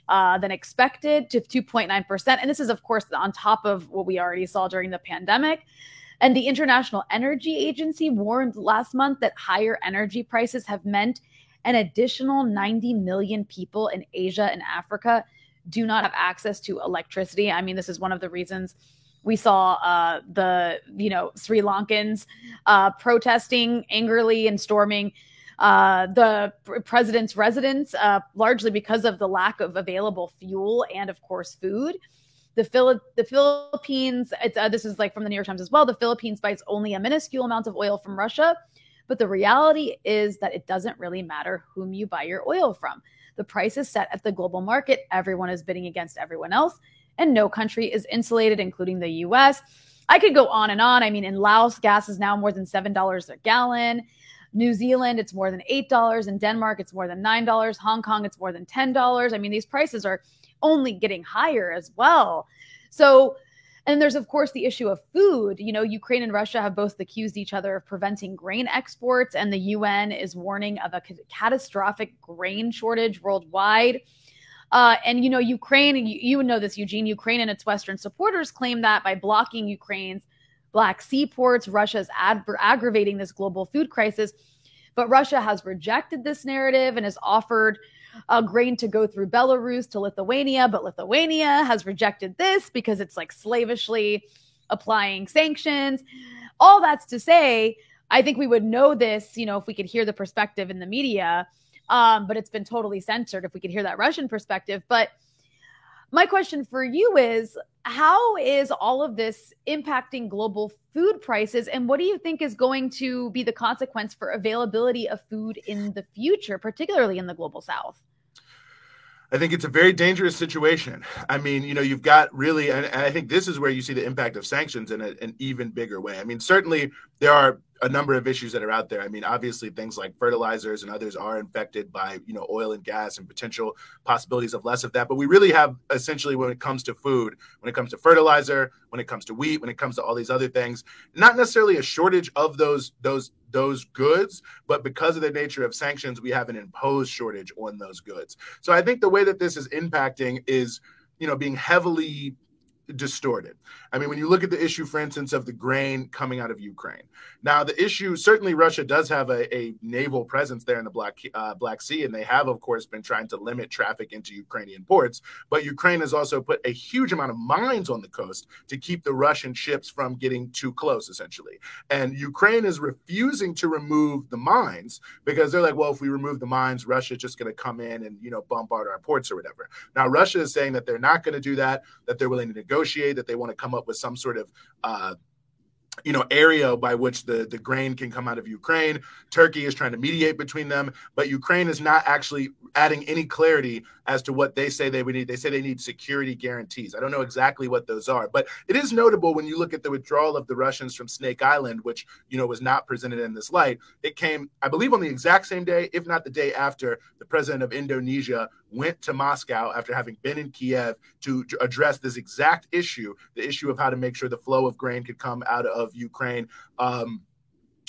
uh, than expected to 2.9%. And this is, of course, on top of what we already saw during the pandemic. And the International Energy Agency warned last month that higher energy prices have meant an additional 90 million people in Asia and Africa do not have access to electricity. I mean, this is one of the reasons we saw uh, the you know Sri Lankans uh, protesting angrily and storming uh, the president's residence, uh, largely because of the lack of available fuel and, of course, food. The, Phili- the Philippines, uh, this is like from the New York Times as well. The Philippines buys only a minuscule amount of oil from Russia, but the reality is that it doesn't really matter whom you buy your oil from. The price is set at the global market. Everyone is bidding against everyone else and no country is insulated, including the US. I could go on and on. I mean, in Laos, gas is now more than $7 a gallon. New Zealand, it's more than $8. In Denmark, it's more than $9. Hong Kong, it's more than $10. I mean, these prices are only getting higher as well. So, and there's, of course, the issue of food. You know, Ukraine and Russia have both accused each other of preventing grain exports, and the UN is warning of a catastrophic grain shortage worldwide. Uh, and you know, Ukraine, you, you know this, Eugene. Ukraine and its Western supporters claim that by blocking Ukraine's Black Sea ports, Russia's ad- aggravating this global food crisis. But Russia has rejected this narrative and has offered uh, grain to go through Belarus to Lithuania, but Lithuania has rejected this because it's like slavishly applying sanctions. All that's to say, I think we would know this, you know, if we could hear the perspective in the media um, but it's been totally censored if we could hear that Russian perspective. But my question for you is how is all of this impacting global food prices and what do you think is going to be the consequence for availability of food in the future particularly in the global south I think it's a very dangerous situation. I mean, you know, you've got really, and, I think this is where you see the impact of sanctions in a, an even bigger way. I mean, certainly there are a number of issues that are out there. I mean, obviously things like fertilizers and others are infected by, you know, oil and gas and potential possibilities of less of that. But we really have essentially when it comes to food, when it comes to fertilizer, when it comes to wheat, when it comes to all these other things, not necessarily a shortage of those those those goods, but because of the nature of sanctions, we have an imposed shortage on those goods. So I think the way that this is impacting is, you know, being heavily distorted. I mean, when you look at the issue, for instance, of the grain coming out of Ukraine. Now, the issue certainly Russia does have a, a naval presence there in the Black uh, Black Sea, and they have, of course, been trying to limit traffic into Ukrainian ports. But Ukraine has also put a huge amount of mines on the coast to keep the Russian ships from getting too close, essentially. And Ukraine is refusing to remove the mines because they're like, well, if we remove the mines, Russia's just going to come in and you know bombard our ports or whatever. Now, Russia is saying that they're not going to do that; that they're willing to negotiate, that they want to come up with some sort of uh, you know area by which the the grain can come out of Ukraine. Turkey is trying to mediate between them, but Ukraine is not actually adding any clarity as to what they say they would need. They say they need security guarantees. I don't know exactly what those are, but it is notable when you look at the withdrawal of the Russians from Snake Island, which you know was not presented in this light. It came, I believe, on the exact same day, if not the day after, the president of Indonesia went to Moscow after having been in Kiev to, address this exact issue, the issue of how to make sure the flow of grain could come out of Ukraine. Um,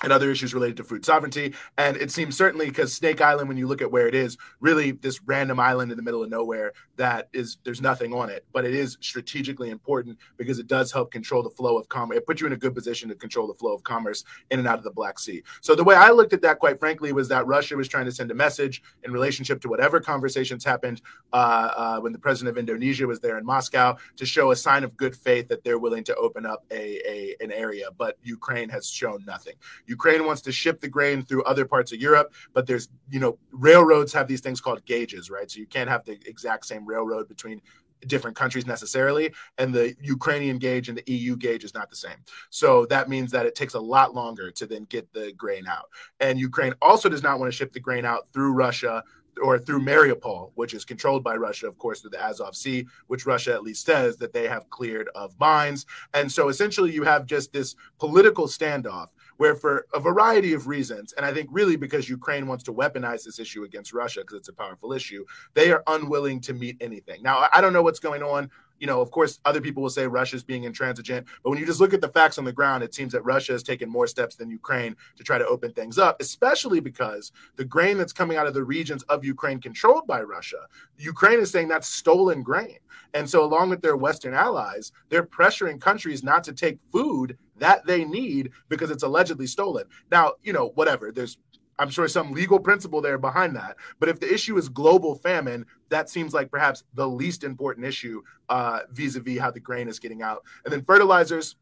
and other issues related to food sovereignty. And it seems certainly because Snake Island, when you look at where it is, really this random island in the middle of nowhere that is there's nothing on it, but it is strategically important because it does help control the flow of commerce. It puts you in a good position to control the flow of commerce in and out of the Black Sea. So the way I looked at that, quite frankly, was that Russia was trying to send a message in relationship to whatever conversations happened uh, uh, when the president of Indonesia was there in Moscow to show a sign of good faith that they're willing to open up a, a an area, but Ukraine has shown nothing. Ukraine wants to ship the grain through other parts of Europe, but there's, you know, railroads have these things called gauges, right? So you can't have the exact same railroad between different countries necessarily and the ukrainian gauge and the eu gauge is not the same so that means that it takes a lot longer to then get the grain out and ukraine also does not want to ship the grain out through russia or through Mariupol, which is controlled by Russia, of course, through the Azov Sea, which Russia at least says that they have cleared of mines. And so essentially, you have just this political standoff where, for a variety of reasons, and I think really because Ukraine wants to weaponize this issue against Russia because it's a powerful issue, they are unwilling to meet anything. Now, I don't know what's going on you know, of course, other people will say Russia's being intransigent, but when you just look at the facts on the ground, it seems that Russia has taken more steps than Ukraine to try to open things up, especially because the grain that's coming out of the regions of Ukraine controlled by Russia, Ukraine is saying that's stolen grain. And so, along with their Western allies, they're pressuring countries not to take food that they need because it's allegedly stolen. Now, you know, whatever, there's I'm sure some legal principle there behind that. But if the issue is global famine, that seems like perhaps the least important issue uh, vis-a-vis how the grain is getting out. And then fertilizers,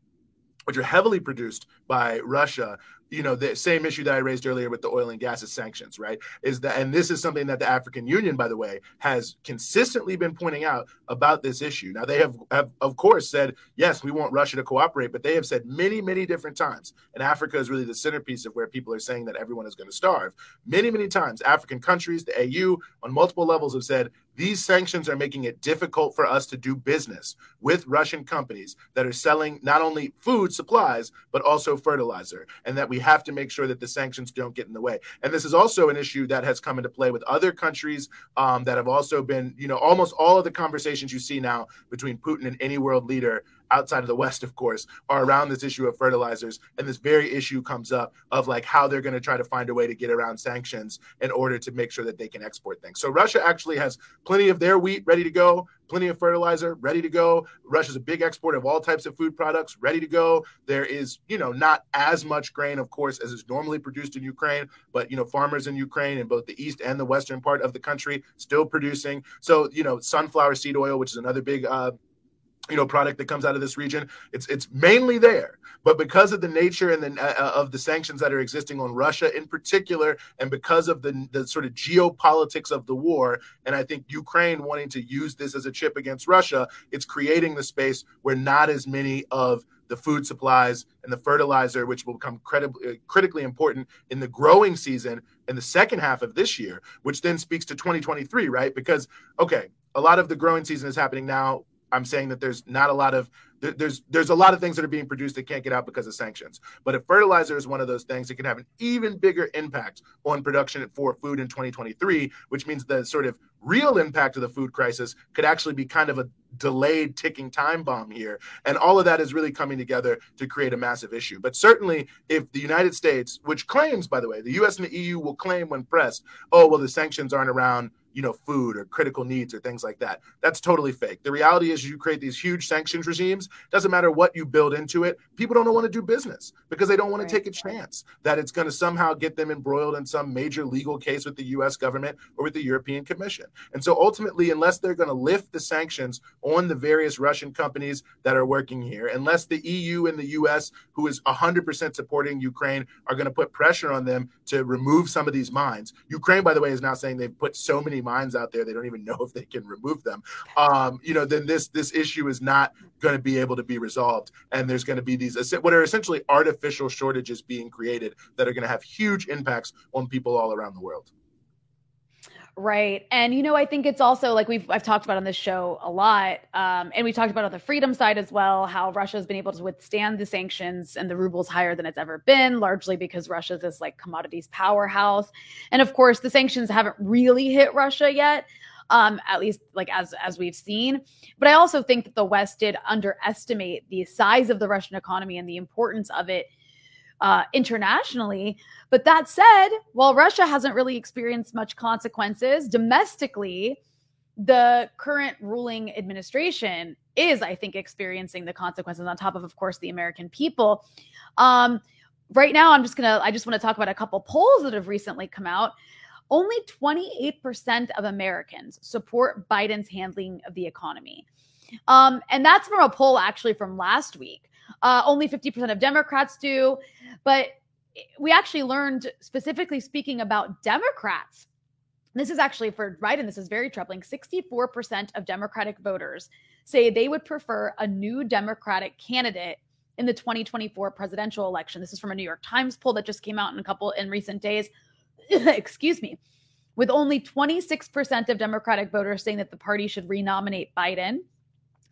which are heavily produced by Russia, you know the same issue that I raised earlier with the oil and gas sanctions, right? Is that and this is something that the African Union, by the way, has consistently been pointing out about this issue. Now they have, have of course said yes, we want Russia to cooperate, but they have said many, many different times, and Africa is really the centerpiece of where people are saying that everyone is going to starve. Many, many times, African countries, the AU, on multiple levels have said these sanctions are making it difficult for us to do business with Russian companies that are selling not only food supplies, but also fertilizer, and that we have to make sure that the sanctions don't get in the way. And this is also an issue that has come into play with other countries um, that have also been, you know, almost all of the conversations you see now between Putin and any world leader outside of the West, of course, are around this issue of fertilizers. And this very issue comes up of like how they're going to try to find a way to get around sanctions in order to make sure that they can export things. So Russia actually has plenty of their wheat ready to go, plenty of fertilizer ready to go. Russia's a big exporter of all types of food products ready to go. There is, you know, not as much grain, of course, as is normally produced in Ukraine, but, you know, farmers in Ukraine in both the east and the western part of the country still producing. So, you know, sunflower seed oil, which is another big, uh, you know product that comes out of this region it's it's mainly there. But because of the nature and the uh, uh, of the sanctions that are existing on Russia in particular and because of the the sort of geopolitics of the war and I think Ukraine wanting to use this as a chip against Russia it's creating the space where not as many of the food supplies and the fertilizer which will become credibly, uh, critically important in the growing season in the second half of this year which then speaks to 2023 right? Because okay a lot of the growing season is happening now I'm saying that there's not a lot of there's there's a lot of things that are being produced that can't get out because of sanctions. But if fertilizer is one of those things, it can have an even bigger impact on production for food in 2023, which means the sort of real impact of the food crisis could actually be kind of a delayed ticking time bomb here. And all of that is really coming together to create a massive issue. But certainly, if the United States, which claims, by the way, the US and the EU will claim when pressed, oh, well, the sanctions aren't around you know, food or critical needs or things like that. That's totally fake. The reality is you create these huge sanctions regimes, doesn't matter what you build into it, people don't want to do business because they don't want right. to take a chance that it's going to somehow get them embroiled in some major legal case with the US government or with the European Commission. And so ultimately, unless they're going to lift the sanctions on the various Russian companies that are working here, unless the EU and the US, who is 100% supporting Ukraine, are going to put pressure on them to remove some of these mines. Ukraine, by the way, is now saying they've put so many mines out there they don't even *laughs* know if they can remove them. Um, you know, then this this issue is not going to be able to be resolved, and there's going to be these what are essentially artificial shortages being created that are going to have huge impacts on people all around the world. Right. And you know, I think it's also like we've I've talked about on this show a lot. Um, and we talked about on the freedom side as well, how Russia's been able to withstand the sanctions and the ruble's higher than it's ever been, largely because Russia's this like commodities powerhouse. And of course, the sanctions haven't really hit Russia yet. Um, at least like as as we've seen. But I also think that the West did underestimate the size of the Russian economy and the importance of it uh, internationally. But that said, while Russia hasn't really experienced much consequences domestically, the current ruling administration is, I think, experiencing the consequences on top of, of course, the American people. Um, right now, I'm just gonna, I just want to talk about a couple polls that have recently come out. Only 28% of Americans support Biden's handling of the economy. Um, and that's from a poll actually from last week. Uh, only 50% of Democrats do. But we actually learned, specifically speaking about Democrats, this is actually for Biden, this is very troubling. 64% of Democratic voters say they would prefer a new Democratic candidate in the 2024 presidential election. This is from a New York Times poll that just came out in a couple in recent days. *coughs* Excuse me. With only 26% of Democratic voters saying that the party should renominate Biden.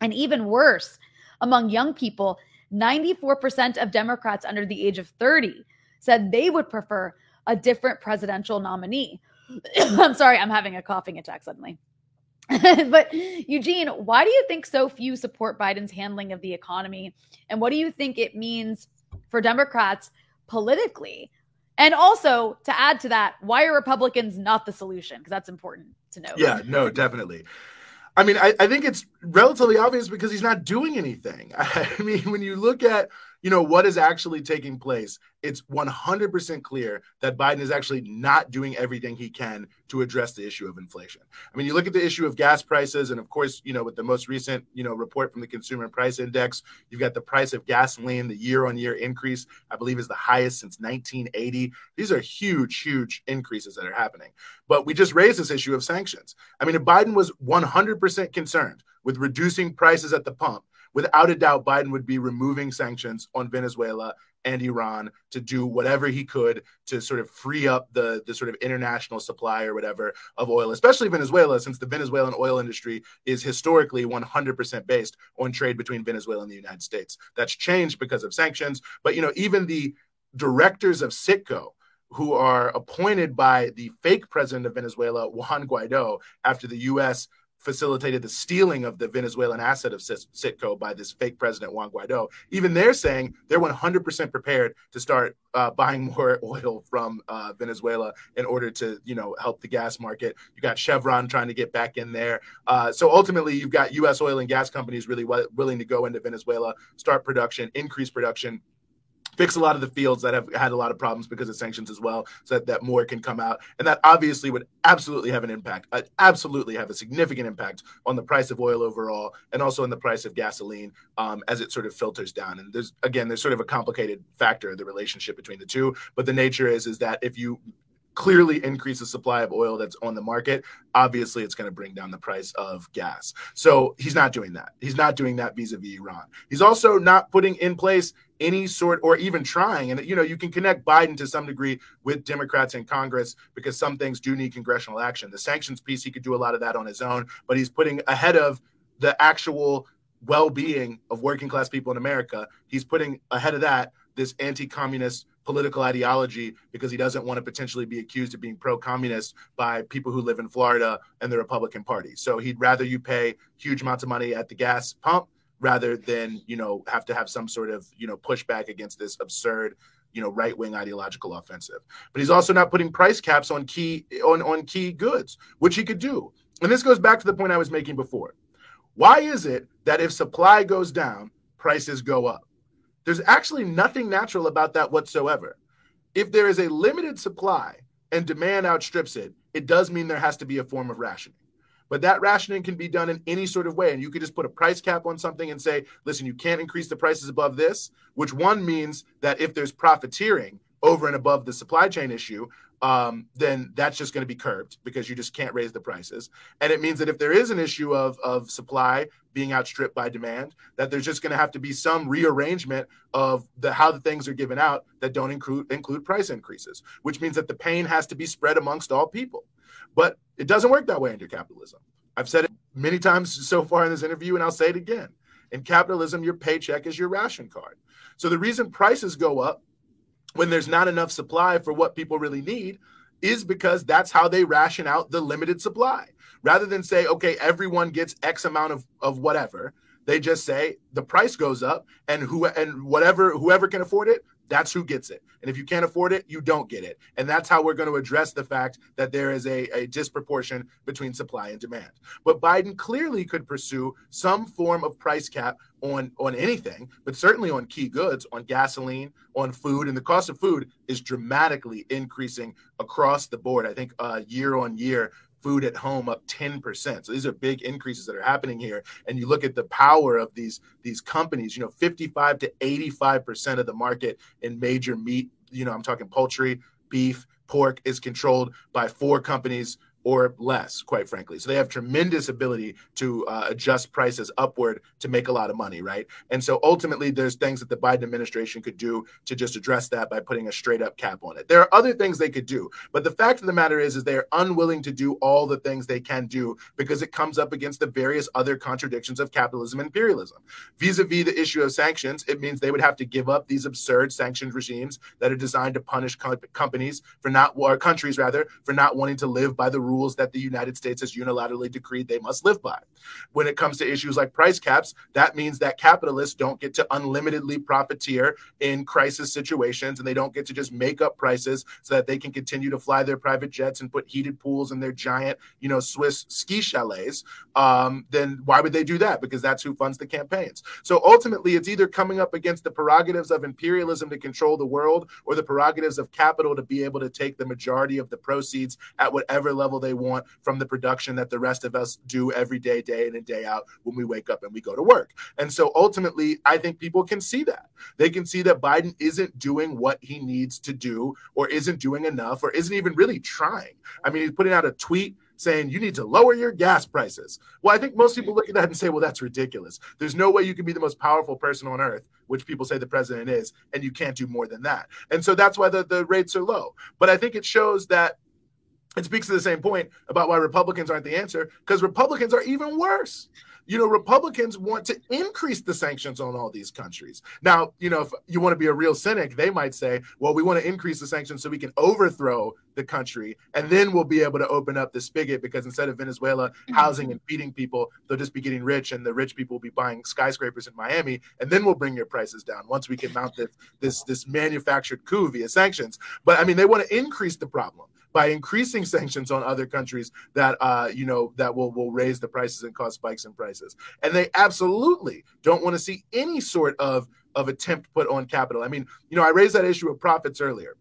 And even worse, among young people, 94% of Democrats under the age of 30 said they would prefer a different presidential nominee. *coughs* I'm sorry, I'm having a coughing attack suddenly. *laughs* but Eugene, why do you think so few support Biden's handling of the economy? And what do you think it means for Democrats politically? And also, to add to that, why are Republicans not the solution? Because that's important to know. Yeah, no, definitely. I mean, I, I, think it's relatively obvious because he's not doing anything. *laughs* I mean, when you look at you know what is actually taking place, it's 100% clear that Biden is actually not doing everything he can to address the issue of inflation. I mean, you look at the issue of gas prices, and of course, you know, with the most recent you know report from the Consumer Price Index, you've got the price of gasoline, the year-on-year increase, I believe, is the highest since 1980. These are huge, huge increases that are happening. But we just raised this issue of sanctions. I mean, if Biden was 100% concerned with reducing prices at the pump, without a doubt, Biden would be removing sanctions on Venezuela and Iran to do whatever he could to sort of free up the, the sort of international supply or whatever of oil, especially Venezuela, since the Venezuelan oil industry is historically 100% based on trade between Venezuela and the United States. That's changed because of sanctions. But, you know, even the directors of Citgo, who are appointed by the fake president of Venezuela, Juan Guaido, after the U.S facilitated the stealing of the Venezuelan asset of Citgo by this fake president Juan Guaido. Even they're saying they're 100% prepared to start uh, buying more *laughs* oil from uh, Venezuela in order to, you know, help the gas market. You got Chevron trying to get back in there. Uh, so ultimately, you've got U.S. oil and gas companies really w- willing to go into Venezuela, start production, increase production fix a lot of the fields that have had a lot of problems because of sanctions as well, so that, that more can come out. And that obviously would absolutely have an impact, uh, absolutely have a significant impact on the price of oil overall and also on the price of gasoline um, as it sort of filters down. And there's, again, there's sort of a complicated factor, the relationship between the two. But the nature is, is that if you clearly increase the supply of oil that's on the market, obviously it's going to bring down the price of gas. So he's not doing that. He's not doing that vis-a-vis Iran. He's also not putting in place any sort or even trying and you know you can connect Biden to some degree with Democrats in Congress because some things do need congressional action. The sanctions piece he could do a lot of that on his own, but he's putting ahead of the actual well-being of working class people in America. He's putting ahead of that this anti-communist political ideology because he doesn't want to potentially be accused of being pro-communist by people who live in Florida and the Republican Party. So he'd rather you pay huge amounts of money at the gas pump rather than you know have to have some sort of you know pushback against this absurd you know right-wing ideological offensive. But he's also not putting price caps on key on on key goods which he could do. And this goes back to the point i was making before. Why is it that if supply goes down prices go up? There's actually nothing natural about that whatsoever. If there is a limited supply and demand outstrips it it does mean there has to be a form of rationing but that rationing can be done in any sort of way. And you could just put a price cap on something and say, listen, you can't increase the prices above this, which one means that if there's profiteering over and above the supply chain issue, um, then that's just going to be curbed because you just can't raise the prices. And it means that if there is an issue of, of supply being outstripped by demand, that there's just going to have to be some rearrangement of the how the things are given out that don't include include price increases, which means that the pain has to be spread amongst all people. But it doesn't work that way under capitalism. I've said it many times so far in this interview, and I'll say it again. In capitalism, your paycheck is your ration card. So the reason prices go up when there's not enough supply for what people really need is because that's how they ration out the limited supply. Rather than say, okay, everyone gets X amount of, of whatever, they just say the price goes up and who and whatever whoever can afford it, That's who gets it. And if you can't afford it, you don't get it. And that's how we're going to address the fact that there is a, a disproportion between supply and demand. But Biden clearly could pursue some form of price cap on on anything, but certainly on key goods, on gasoline, on food, and the cost of food is dramatically increasing across the board. I think uh, year on year, food at home up 10%. So these are big increases that are happening here. And you look at the power of these these companies, you know, 55 to 85% of the market in major meat, you know, I'm talking poultry, beef, pork is controlled by four companies or less, quite frankly. So they have tremendous ability to uh, adjust prices upward to make a lot of money, right? And so ultimately, there's things that the Biden administration could do to just address that by putting a straight up cap on it. There are other things they could do, but the fact of the matter is, is they are unwilling to do all the things they can do because it comes up against the various other contradictions of capitalism and imperialism. Vis-a-vis the issue of sanctions, it means they would have to give up these absurd sanctions regimes that are designed to punish co- companies for not, or countries rather, for not wanting to live by the rules that the United States has unilaterally decreed they must live by. When it comes to issues like price caps, that means that capitalists don't get to unlimitedly profiteer in crisis situations and they don't get to just make up prices so that they can continue to fly their private jets and put heated pools in their giant, you know, Swiss ski chalets. Um, then why would they do that? Because that's who funds the campaigns. So ultimately, it's either coming up against the prerogatives of imperialism to control the world or the prerogatives of capital to be able to take the majority of the proceeds at whatever level they want from the production that the rest of us do every day, day in and day out when we wake up and we go to work. And so ultimately, I think people can see that. They can see that Biden isn't doing what he needs to do or isn't doing enough or isn't even really trying. I mean, he's putting out a tweet saying you need to lower your gas prices. Well, I think most people look at that and say, well, that's ridiculous. There's no way you can be the most powerful person on earth, which people say the president is, and you can't do more than that. And so that's why the, the rates are low. But I think it shows that it speaks to the same point about why Republicans aren't the answer, because Republicans are even worse. You know, Republicans want to increase the sanctions on all these countries. Now, you know, if you want to be a real cynic, they might say, well, we want to increase the sanctions so we can overthrow the country, and then we'll be able to open up the spigot because instead of Venezuela mm-hmm. housing and feeding people, they'll just be getting rich, and the rich people will be buying skyscrapers in Miami, and then we'll bring your prices down once we can mount this this, this manufactured coup via sanctions. But I mean, they want to increase the problem by increasing sanctions on other countries that uh, you know that will will raise the prices and cause spikes in prices. And they absolutely don't want to see any sort of of attempt put on capital. I mean, you know, I raised that issue of profits earlier.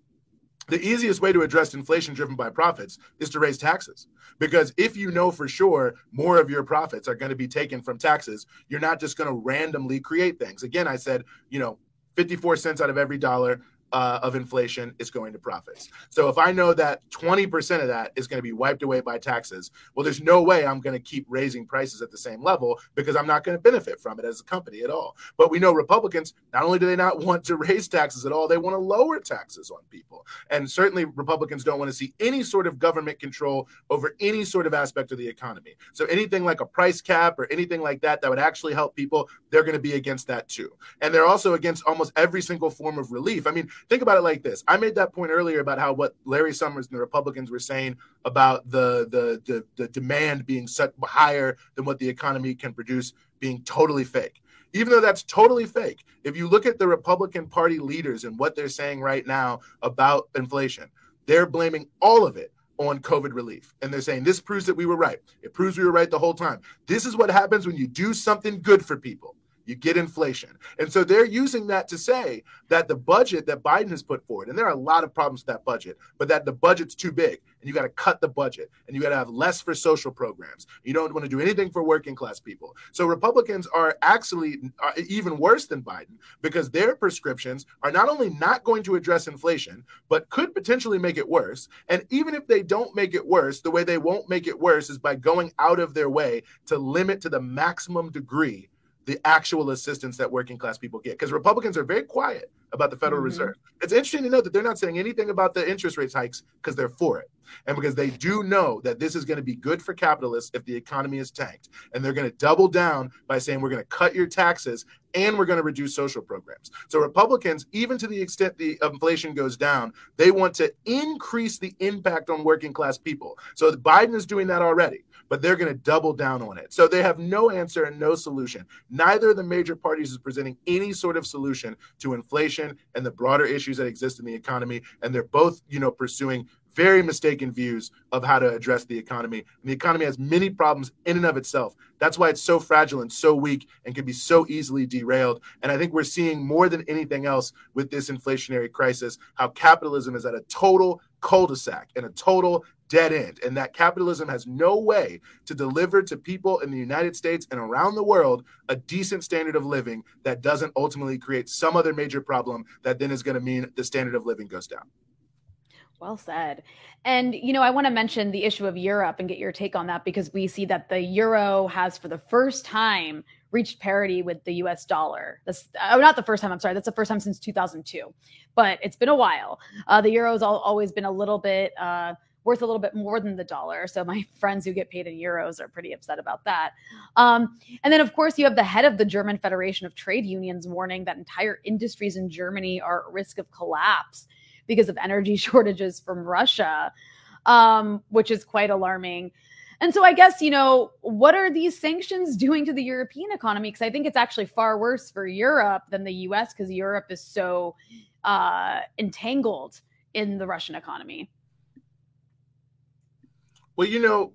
The easiest way to address inflation driven by profits is to raise taxes. Because if you know for sure more of your profits are going to be taken from taxes, you're not just going to randomly create things. Again, I said, you know, 54 cents out of every dollar uh, of inflation is going to profits. So if I know that 20% of that is going to be wiped away by taxes, well, there's no way I'm going to keep raising prices at the same level because I'm not going to benefit from it as a company at all. But we know Republicans, not only do they not *laughs* want to raise taxes at all, they want to lower taxes on people. And certainly Republicans don't want to see any sort of government control over any sort of aspect of the economy. So anything like a price cap or anything like that that would actually help people, they're going to be against that too. And they're also against almost every single form of relief. I mean, think about it like this. I made that point earlier about how what Larry Summers and the Republicans were saying about the the the, the demand being set higher than what the economy can produce being totally fake. Even though that's totally fake, if you look at the Republican Party leaders and what they're saying right now about inflation, they're blaming all of it on COVID relief. And they're saying this proves that we were right. It proves we were right the whole time. This is what happens when you do something good for people you get inflation. And so they're using that to say that the budget that Biden has put forward, and there are a lot of problems with that budget, but that the budget's too big and you got to cut the budget and you got to have less for social programs. You don't want to do anything for working class people. So Republicans are actually are even worse than Biden because their prescriptions are not only not going to address inflation, but could potentially make it worse. And even if they don't make it worse, the way they won't make it worse is by going out of their way to limit to the maximum degree the actual assistance that working class people get. Because Republicans are very quiet about the Federal mm-hmm. Reserve. It's interesting to note that they're not saying anything about the interest rate hikes because they're for it. And because they do know that this is going to be good for capitalists if the economy is tanked. And they're going to double down by saying we're going to cut your taxes and we're going to reduce social programs. So Republicans, even to the extent the inflation goes down, they want to increase the impact on working class people. So Biden is doing that already. But they're going to double down on it. So they have no answer and no solution. Neither of the major parties is presenting any sort of solution to inflation and the broader issues that exist in the economy. And they're both, you know, pursuing very mistaken views of how to address the economy. And the economy has many problems in and of itself. That's why it's so fragile and so weak and can be so easily derailed. And I think we're seeing more than anything else with this inflationary crisis how capitalism is at a total cul-de-sac and a total dead end and that capitalism has no way to deliver to people in the United States and around the world a decent standard of living that doesn't ultimately create some other major problem that then is going to mean the standard of living goes down. Well said. And, you know, I want to mention the issue of Europe and get your take on that because we see that the euro has, for the first time, reached parity with the US dollar. That's oh, not the first time, I'm sorry. That's the first time since 2002, but it's been a while. Uh, the euro has always been a little bit uh, worth a little bit more than the dollar. So my *laughs* friends who get paid in euros are pretty upset about that. Um, and then, of course, you have the head of the German Federation of Trade Unions warning that entire industries in Germany are at risk of collapse because of energy *laughs* shortages from Russia, um, which is quite alarming. And so I guess, you know, what are these sanctions *laughs* doing to the European economy? Because I think it's actually far worse for Europe than the US because Europe is so uh, entangled in the Russian economy. Well, you know,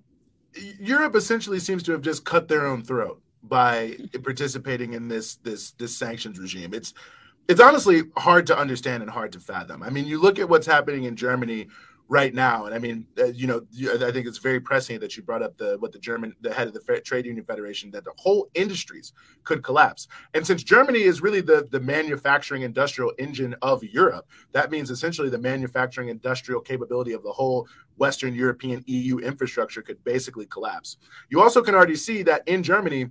Europe essentially seems to have just cut their own throat by participating in this this this sanctions regime. It's it's honestly hard to understand and hard to fathom. I mean, you look at what's happening in Germany right now, and I mean, uh, you know, I think it's very pressing that you brought up the what the German, the head of the trade union federation, that the whole industries could collapse. And since Germany is really the the manufacturing industrial engine of Europe, that means essentially the manufacturing industrial capability of the whole Western European EU infrastructure could basically collapse. You also can already see that in Germany,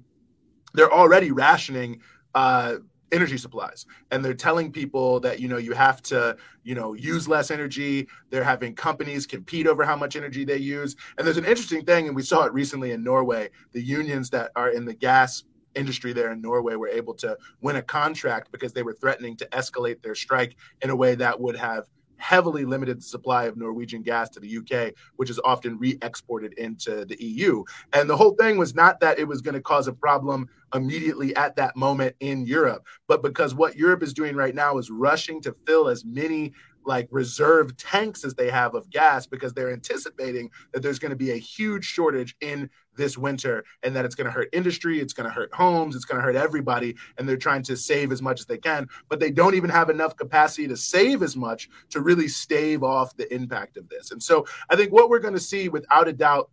they're already rationing. Uh, energy supplies. And they're telling people that you know you have to you know use less energy. They're having companies compete over how much energy they use. And there's an interesting thing and we saw it recently in norway. The unions that are in the gas industry there in Norway were able to win a contract because they were threatening to escalate their strike in a way that would have heavily limited the supply of Norwegian gas to the UK, which is often re exported into the EU. And the whole thing was not that it was going to cause a problem immediately at that moment in Europe, but because what Europe is doing right now is rushing to fill as many like reserve tanks as they have of gas because they're anticipating that there's going to be a huge shortage in this winter and that it's going to hurt industry, it's going to hurt homes, it's going to hurt everybody. And they're trying to save as much as they can, but they don't even have enough capacity to save as much to really stave off the impact of this. And so I think what we're going to see without a doubt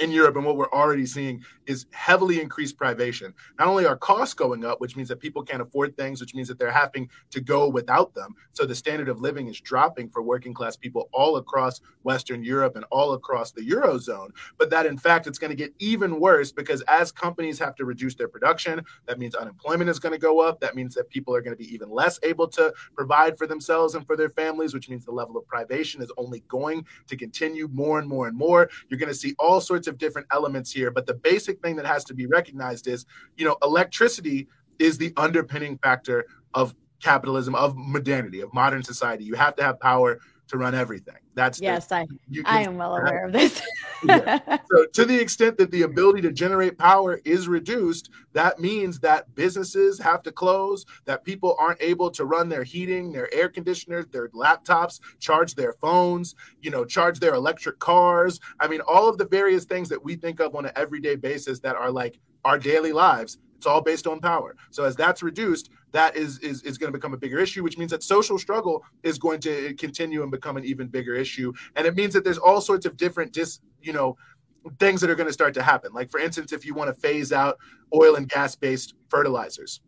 in Europe and what we're already seeing is heavily increased privation. Not only are costs going up, which means that people can't afford things, which means that they're having to go without them. So the standard of living is dropping for working class people all across Western Europe and all across the Eurozone. But that in fact, it's going to get even worse because as companies have to reduce their production, that means unemployment is going to go up. That means that people are going to be even less able to provide for themselves and for their families, which means the level of privation is only going to continue more and more and more. You're going to see all sorts of different elements here, but the basic thing that has to be recognized is, you know, electricity is the underpinning factor of capitalism, of modernity, of modern society. You have to have power to run everything. That's yes, the, I I am well aware of this. yeah. *laughs* So to the extent that the ability to generate power is reduced, that means that businesses have to close, that people aren't able to run their heating, their air conditioners, their laptops, charge their phones, you know, charge their electric cars. I mean, all of the various things that we think of on an everyday basis that are like our daily lives it's all based on power. So as that's reduced, that is is is going to become a bigger issue, which means that social struggle is going to continue and become an even bigger issue. And it means that there's all sorts of different dis, you know, things that are going to start to happen. Like for instance, if you want to phase out oil and gas based fertilizers,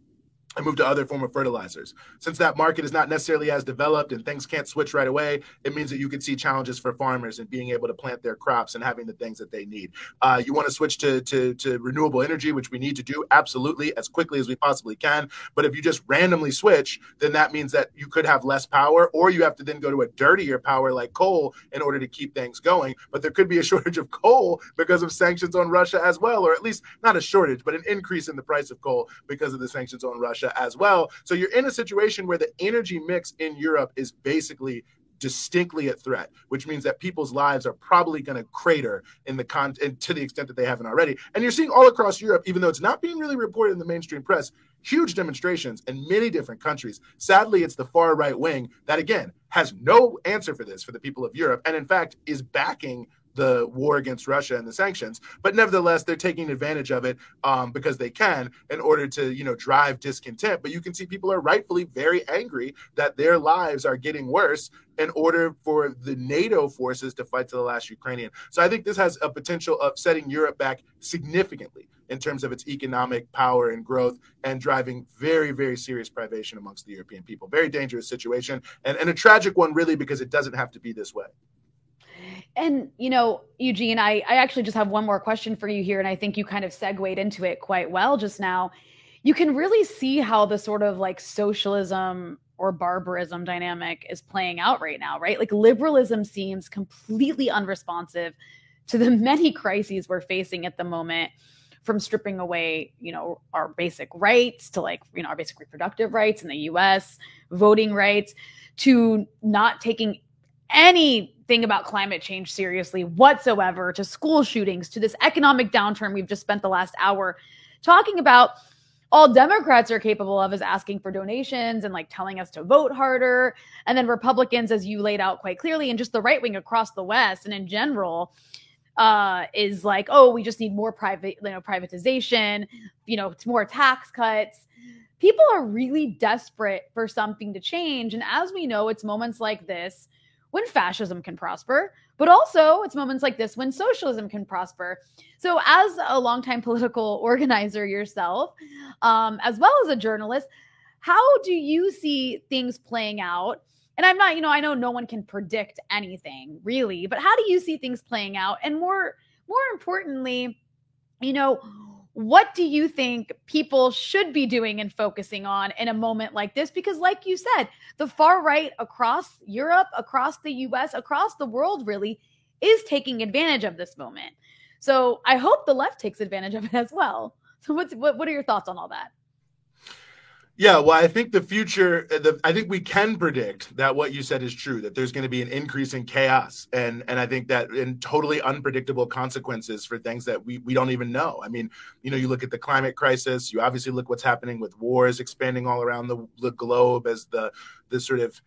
and move to other form of fertilizers. Since that market is not necessarily as developed and things can't switch right away, it means that you could see challenges for farmers in being able to plant their crops and having the things that they need. Uh, you want to switch to, to, to renewable energy, which we need to do absolutely as quickly as we possibly can. But if you just randomly switch, then that means that you could have less power, or you have to then go to a dirtier power like coal in order to keep things going. But there could be a *laughs* shortage of coal because of sanctions on Russia as well, or at least not a shortage, but an increase in the price of coal because of the sanctions on Russia as well. So you're in a situation where the energy mix in Europe is basically distinctly at threat, which means that people's lives are probably going to crater in the con to the extent that they haven't already. And you're seeing all across Europe, even though it's not being really reported in the mainstream press, huge demonstrations in many different countries. Sadly, it's the far right wing that again has no answer for this for the people of Europe, and in fact is backing the war against Russia and the sanctions, but nevertheless they're taking advantage of it um, because they can in order to you know drive discontent. But you can see people are rightfully very angry that their lives are getting worse in order for the NATO forces to fight to the last Ukrainian. So I think this has a potential of setting Europe back significantly in terms of its economic power and growth and driving very, very serious privation amongst the European people. Very dangerous situation and, and a tragic one, really, because it doesn't have to be this way. And, you know, Eugene, I, I actually just have one more question for you here. And I think you kind of segued into it quite well just now. You can really see how the sort of like socialism or barbarism dynamic is playing out right now, right? Like liberalism seems completely unresponsive to the *laughs* many crises we're facing at the moment from stripping away, you know, our basic rights to like, you know, our basic reproductive rights in the US, voting rights, to not taking anything about climate change seriously whatsoever, to school shootings, to this economic downturn we've just spent the last hour talking about. All Democrats are capable of is asking for donations and like telling us to vote harder. And then Republicans, as you laid out quite clearly, and just the right wing across the West and in general, uh, is like, oh, we just need more private, you know, privatization, you know, more tax cuts. People are really desperate for something to change. And as we know, it's moments like this when fascism can prosper, but also it's moments like this when socialism can prosper. So, as a longtime *laughs* political organizer yourself, um, as well as a journalist, how do you see things playing out? And I'm not, you know, I know no one can predict anything really, but how do you see things playing out? And more, more importantly, you know, what do you think people should be doing and focusing on in a moment like this? Because, like you said, the far right across Europe, across the US, across the world really is taking advantage of this moment. So I hope the left takes advantage of it as well. So, what's, what, what are your thoughts on all that? Yeah, well, I think the future, uh, the, I think we can predict that what you said is true. That there's going to be an increase in chaos, and and I think that in totally unpredictable consequences for things that we we don't even know. I mean, you know, you look at the climate crisis. You obviously look what's happening with wars expanding all around the, the globe as the the sort of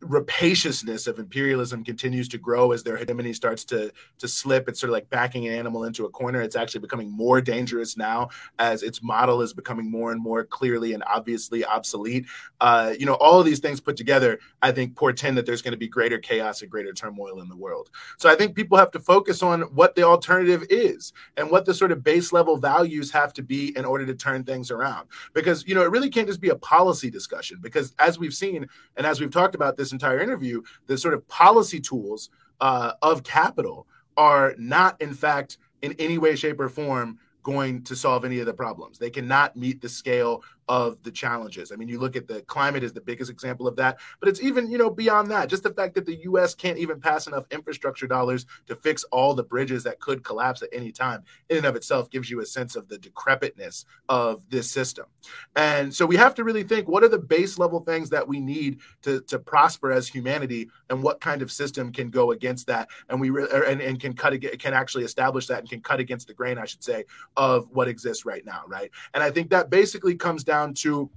rapaciousness of imperialism continues to grow as their hegemony starts to to slip. It's sort of like backing an animal into a corner. It's actually becoming more dangerous now as its model is becoming more and more clearly and obviously obsolete. Uh, you know all of these things put together i think portend that there's going to be greater chaos and greater turmoil in the world. So i think people have to focus on what the alternative is and what the sort of base level values have to be in order to turn things around. Because you know it really can't just be a policy discussion because as we've seen and as we've talked about this entire interview, the sort of policy tools uh, of capital are not, in fact, in any way, shape, or form going to solve any of the problems. They cannot meet the scale of the challenges. I mean, you look at the climate is the biggest example of that, but it's even, you know, beyond that. Just the fact that the US can't even pass enough infrastructure dollars to fix all the bridges that could collapse at any time in and of itself gives you a sense of the decrepitness of this system. And so we have to really think what are the base level things that we need to to prosper as humanity and what kind of system can go against that and we re- er, and, and can cut can actually establish that and can cut against the grain, I should say, of what exists right now, right? And I think that basically comes down down to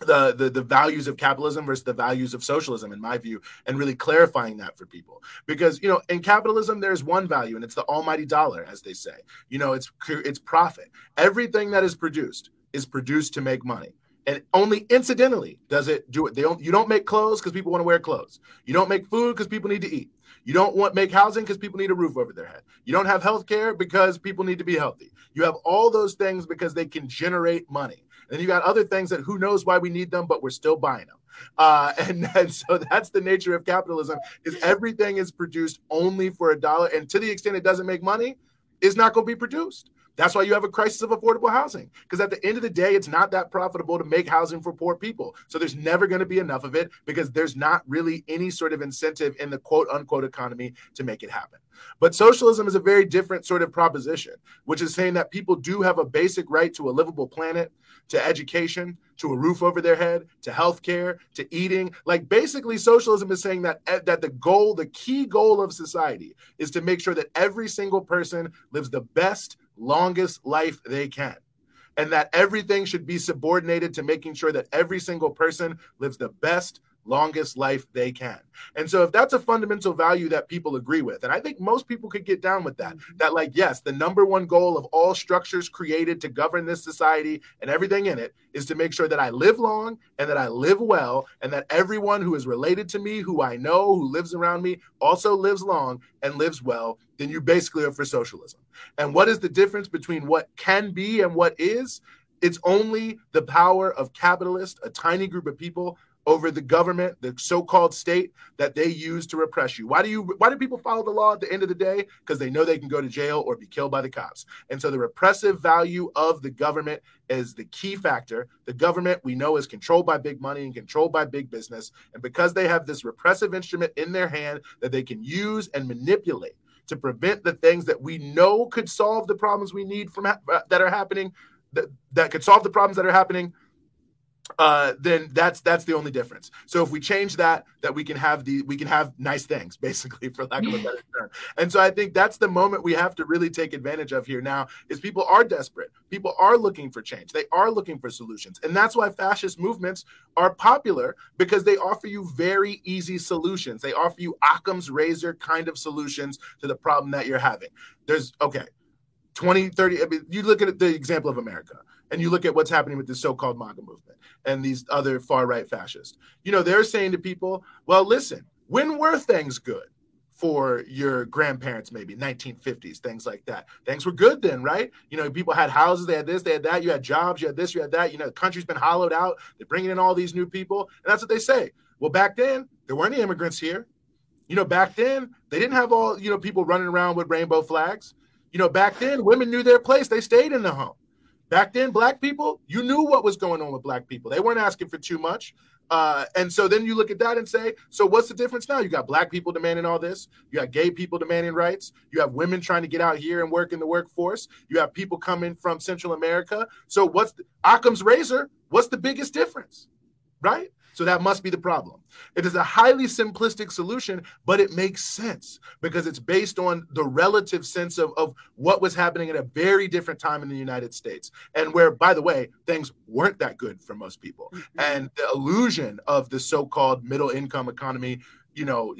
the, the the values of capitalism versus the values of socialism in my view and really clarifying that for people. Because you know in capitalism there's one value and it's the almighty dollar as they say. You know it's it's profit. Everything that is produced is produced to make money. And only incidentally does it do it. They don't you don't make clothes because people want to wear clothes. You don't make food because people need to eat. You don't want make housing because people need a roof over their head. You don't have health care because people need to be healthy. You have all those things because they can generate money then you got other things that who knows why we need them, but we're still buying them. Uh, *laughs* and, and so that's the nature of capitalism is everything is produced only for a dollar. And to the extent it doesn't make money, it's not going to be produced That's why you have a crisis of affordable housing. Because at the end of the day, it's not that profitable to make housing for poor people. So there's never going to be enough of it because there's not really any sort of incentive in the quote unquote economy to make it happen. But socialism is a very different sort of proposition, which is saying that people do have a basic right to a livable planet, to education, to a roof over their head, to health care, to eating. Like basically socialism is saying that eh, that the goal, the key goal of society is to make sure that every single person lives the best, longest life they can. And that everything should be subordinated to making sure that every single person lives the best, longest life they can. And so if that's a fundamental value that people agree with, and I think most people could get down with that, mm-hmm. that like yes, the number one goal of all structures created to govern this society and everything in it is to make sure that I live long and that I live well and that everyone who is related to me, who I know, who lives around me also lives long and lives well, then you basically are for socialism. And what is the difference between what can be and what is? It's only the power of capitalists, a tiny group of people over the government, the so-called state that they use to repress you. Why do you why do people follow the law at the end of the day? Because they know they can go to jail or be killed by the cops. And so the repressive value of the government is the key factor. The government we know is controlled by big money and controlled by big business. And because they have this repressive instrument in their hand that they can use and manipulate to prevent the things that we know could solve the problems we need from ha- uh, that are happening that, that could solve the problems that are happening uh, then that's that's the only difference. So if we change that, that we can have the we can have nice things, *laughs* basically, for lack of a better term. And so I think that's the moment we have to really take advantage of here now. Is people are desperate, people are looking for change, they are looking for solutions, and that's why fascist movements are popular because they offer you very easy solutions. They offer you Occam's razor kind of solutions to the problem that you're having. There's okay, 20, 30. I mean, you look at the example of America and you look at what's happening with the so-called MAGA movement and these other far-right fascists. You know, they're saying to people, "Well, listen, when were things good for your grandparents? Maybe 1950s, things like that. Things were good then, right? You know, people had houses, they had this, they had that. You had jobs, you had this, you had that. You know, the country's been hollowed out. They're bringing in all these new people, and that's what they say. Well, back then there weren't any immigrants here. You know, back then they didn't have all you know people running around with rainbow flags. You know, back then women knew their place; they stayed in the home Back then, black people, you knew what was going on with black people. They weren't asking for too much. Uh, and so then you look at that and say, so what's the difference now? You got black people demanding all this. You got gay people demanding rights. You have women trying to get out here and work in the workforce. You have people coming from Central America. So what's the, Occam's razor? What's the biggest difference? Right? So that must be the problem. It is a highly simplistic solution, but it makes sense because it's based on the relative sense of, of what was happening at a very different time in the United States. And where, by the way, things weren't that good for most people. Mm-hmm. And the illusion of the so called middle income economy you know,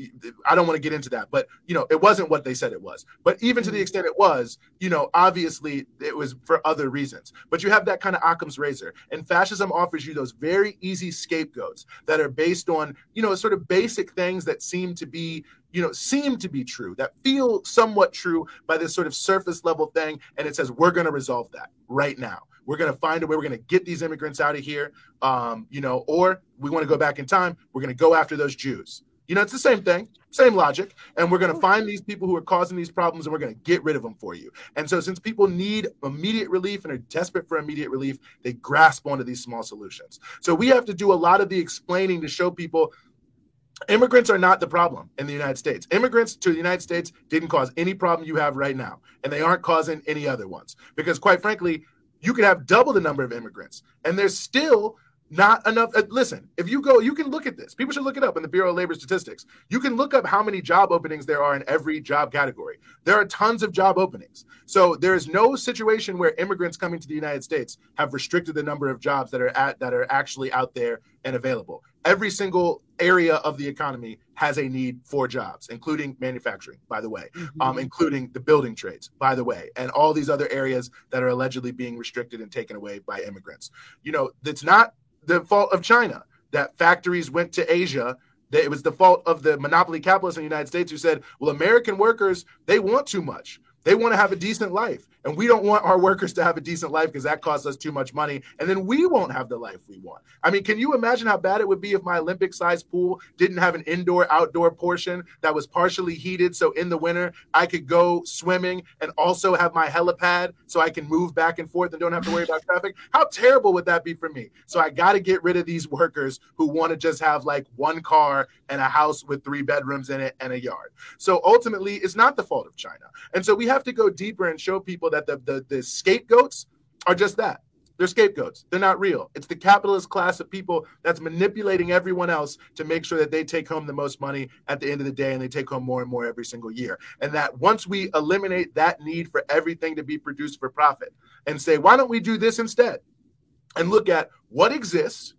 I don't want to get into that, but you know, it wasn't what they said it was. But even to the mm-hmm. extent it was, you know, obviously it was for other reasons. But you have that kind of Occam's razor, and fascism offers you those very easy scapegoats that are based on, you know, sort of basic things that seem to be, you know, seem to be true, that feel somewhat true by this sort of surface level thing, and it says we're going to resolve that right now. We're going to find a way. We're going to get these immigrants out of here, um, you know, or we want to go back in time. We're going to go after those Jews you know, it's the same thing, same logic. And we're going to oh, find these people who are causing these problems and we're going to get rid of them for you. And so, since people need immediate relief and are desperate for immediate relief, they grasp onto these small solutions. So, we have to do a lot of the explaining to show people immigrants are not the problem in the United States. Immigrants to the United States didn't cause any problem you have right now, and they aren't causing any other ones. Because, quite frankly, you could have double the number of immigrants, and there's still not enough. Uh, listen, if you go, you can look at this. People should look it up in the Bureau of Labor Statistics. You can look up how many job openings there are in every job category. There are tons of job openings. So there is no situation where immigrants coming to the United States have restricted the number of jobs that are at that are actually out there and available. Every single area of the economy has a need for jobs, including manufacturing, by the way, mm-hmm. um, including the building trades, by the way, and all these other areas that are allegedly being restricted and taken away by immigrants. You know, it's not the fault of China that factories went to Asia. That it was the fault of the monopoly capitalists in the United States who said, well, American workers, they want too much. They want to have a decent life. And we don't want our workers to have a decent life because that costs us too much money. And then we won't have the life we want. I mean, can you imagine how bad it would be if my Olympic sized pool didn't have an indoor outdoor portion that was partially heated? So in the winter, I could go swimming and also have my helipad so I can move back and forth and don't have to worry about *laughs* traffic. How terrible would that be for me? So I got to get rid of these workers who want to just have like one car and a house with three bedrooms in it and a yard. So ultimately, it's not the fault of China. And so we have to go deeper and show people that the, the, the scapegoats are just that. They're scapegoats. They're not real. It's the capitalist class of people that's manipulating everyone else to make sure that they take home the most money at the end of the day and they take home more and more every single year. And that once we eliminate that need for everything to be produced for profit and say, why don't we do this instead? And look at what exists,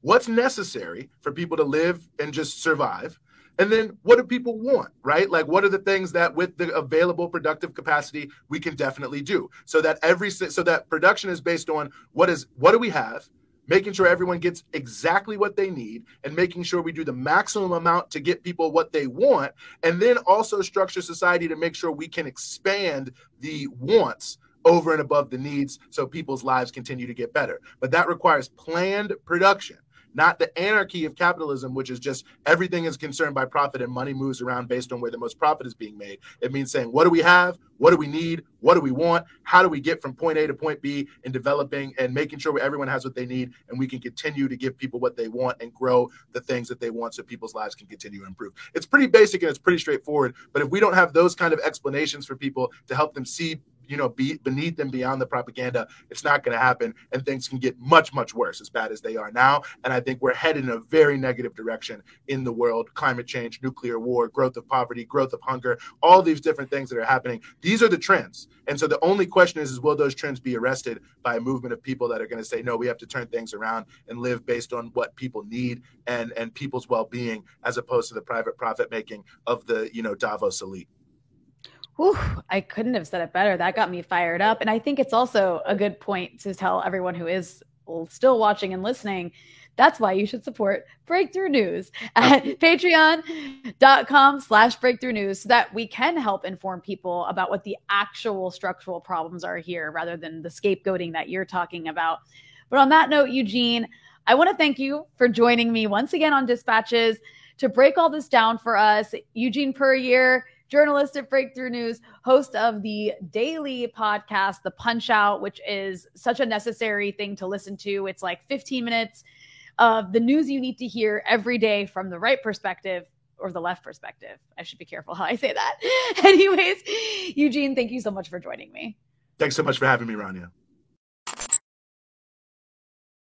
what's necessary for people to live and just survive, and then what do people want, right? Like, what are the things that with the available productive capacity we can definitely do so that every, so that production is based on what is, what do we have? Making sure everyone gets exactly what they need and making sure we do the maximum amount to get people what they want. And then also structure society to make sure we can expand the wants over and above the needs so people's lives continue to get better. But that requires planned production not the anarchy of capitalism, which is just everything is concerned by profit and money moves around based on where the most profit is being made. It means saying, what do we have? What do we need? What do we want? How do we get from point A to point B in developing and making sure everyone has what they need and we can continue to give people what they want and grow the things that they want so people's lives can continue to improve. It's pretty basic and it's pretty straightforward. But if we don't have those kind of explanations for people to help them see you know, be beneath and beyond the propaganda, it's not going to happen. And things can get much, much worse as bad as they are now. And I think we're headed in a very negative direction in the world climate change, nuclear war, growth of poverty, growth of hunger, all these different things that are happening. These are the trends. And so the only question is, is will those trends be arrested by a movement of people that are going to say, no, we have to turn things around and live based on what people need and, and people's well being as opposed to the private profit making of the, you know, Davos elite. Whew, I couldn't have said it better. That got me fired up. And I think it's also a good point to tell everyone who is still watching and listening. That's why you should support Breakthrough News at *laughs* patreon.com slash breakthrough news so that we can help inform people about what the actual structural problems are here rather than the scapegoating that you're talking about. But on that note, Eugene, I want to thank you for joining me once again on Dispatches to break all this down for us. Eugene Puryear journalist at Breakthrough News, host of the daily podcast, The Punch Out, which is such a necessary thing to listen to. It's like 15 minutes of the news you need to hear every day from the right perspective or the left perspective. I should be careful how I say that. *laughs* Anyways, Eugene, thank you so much for joining me. Thanks so much for having me, Rania.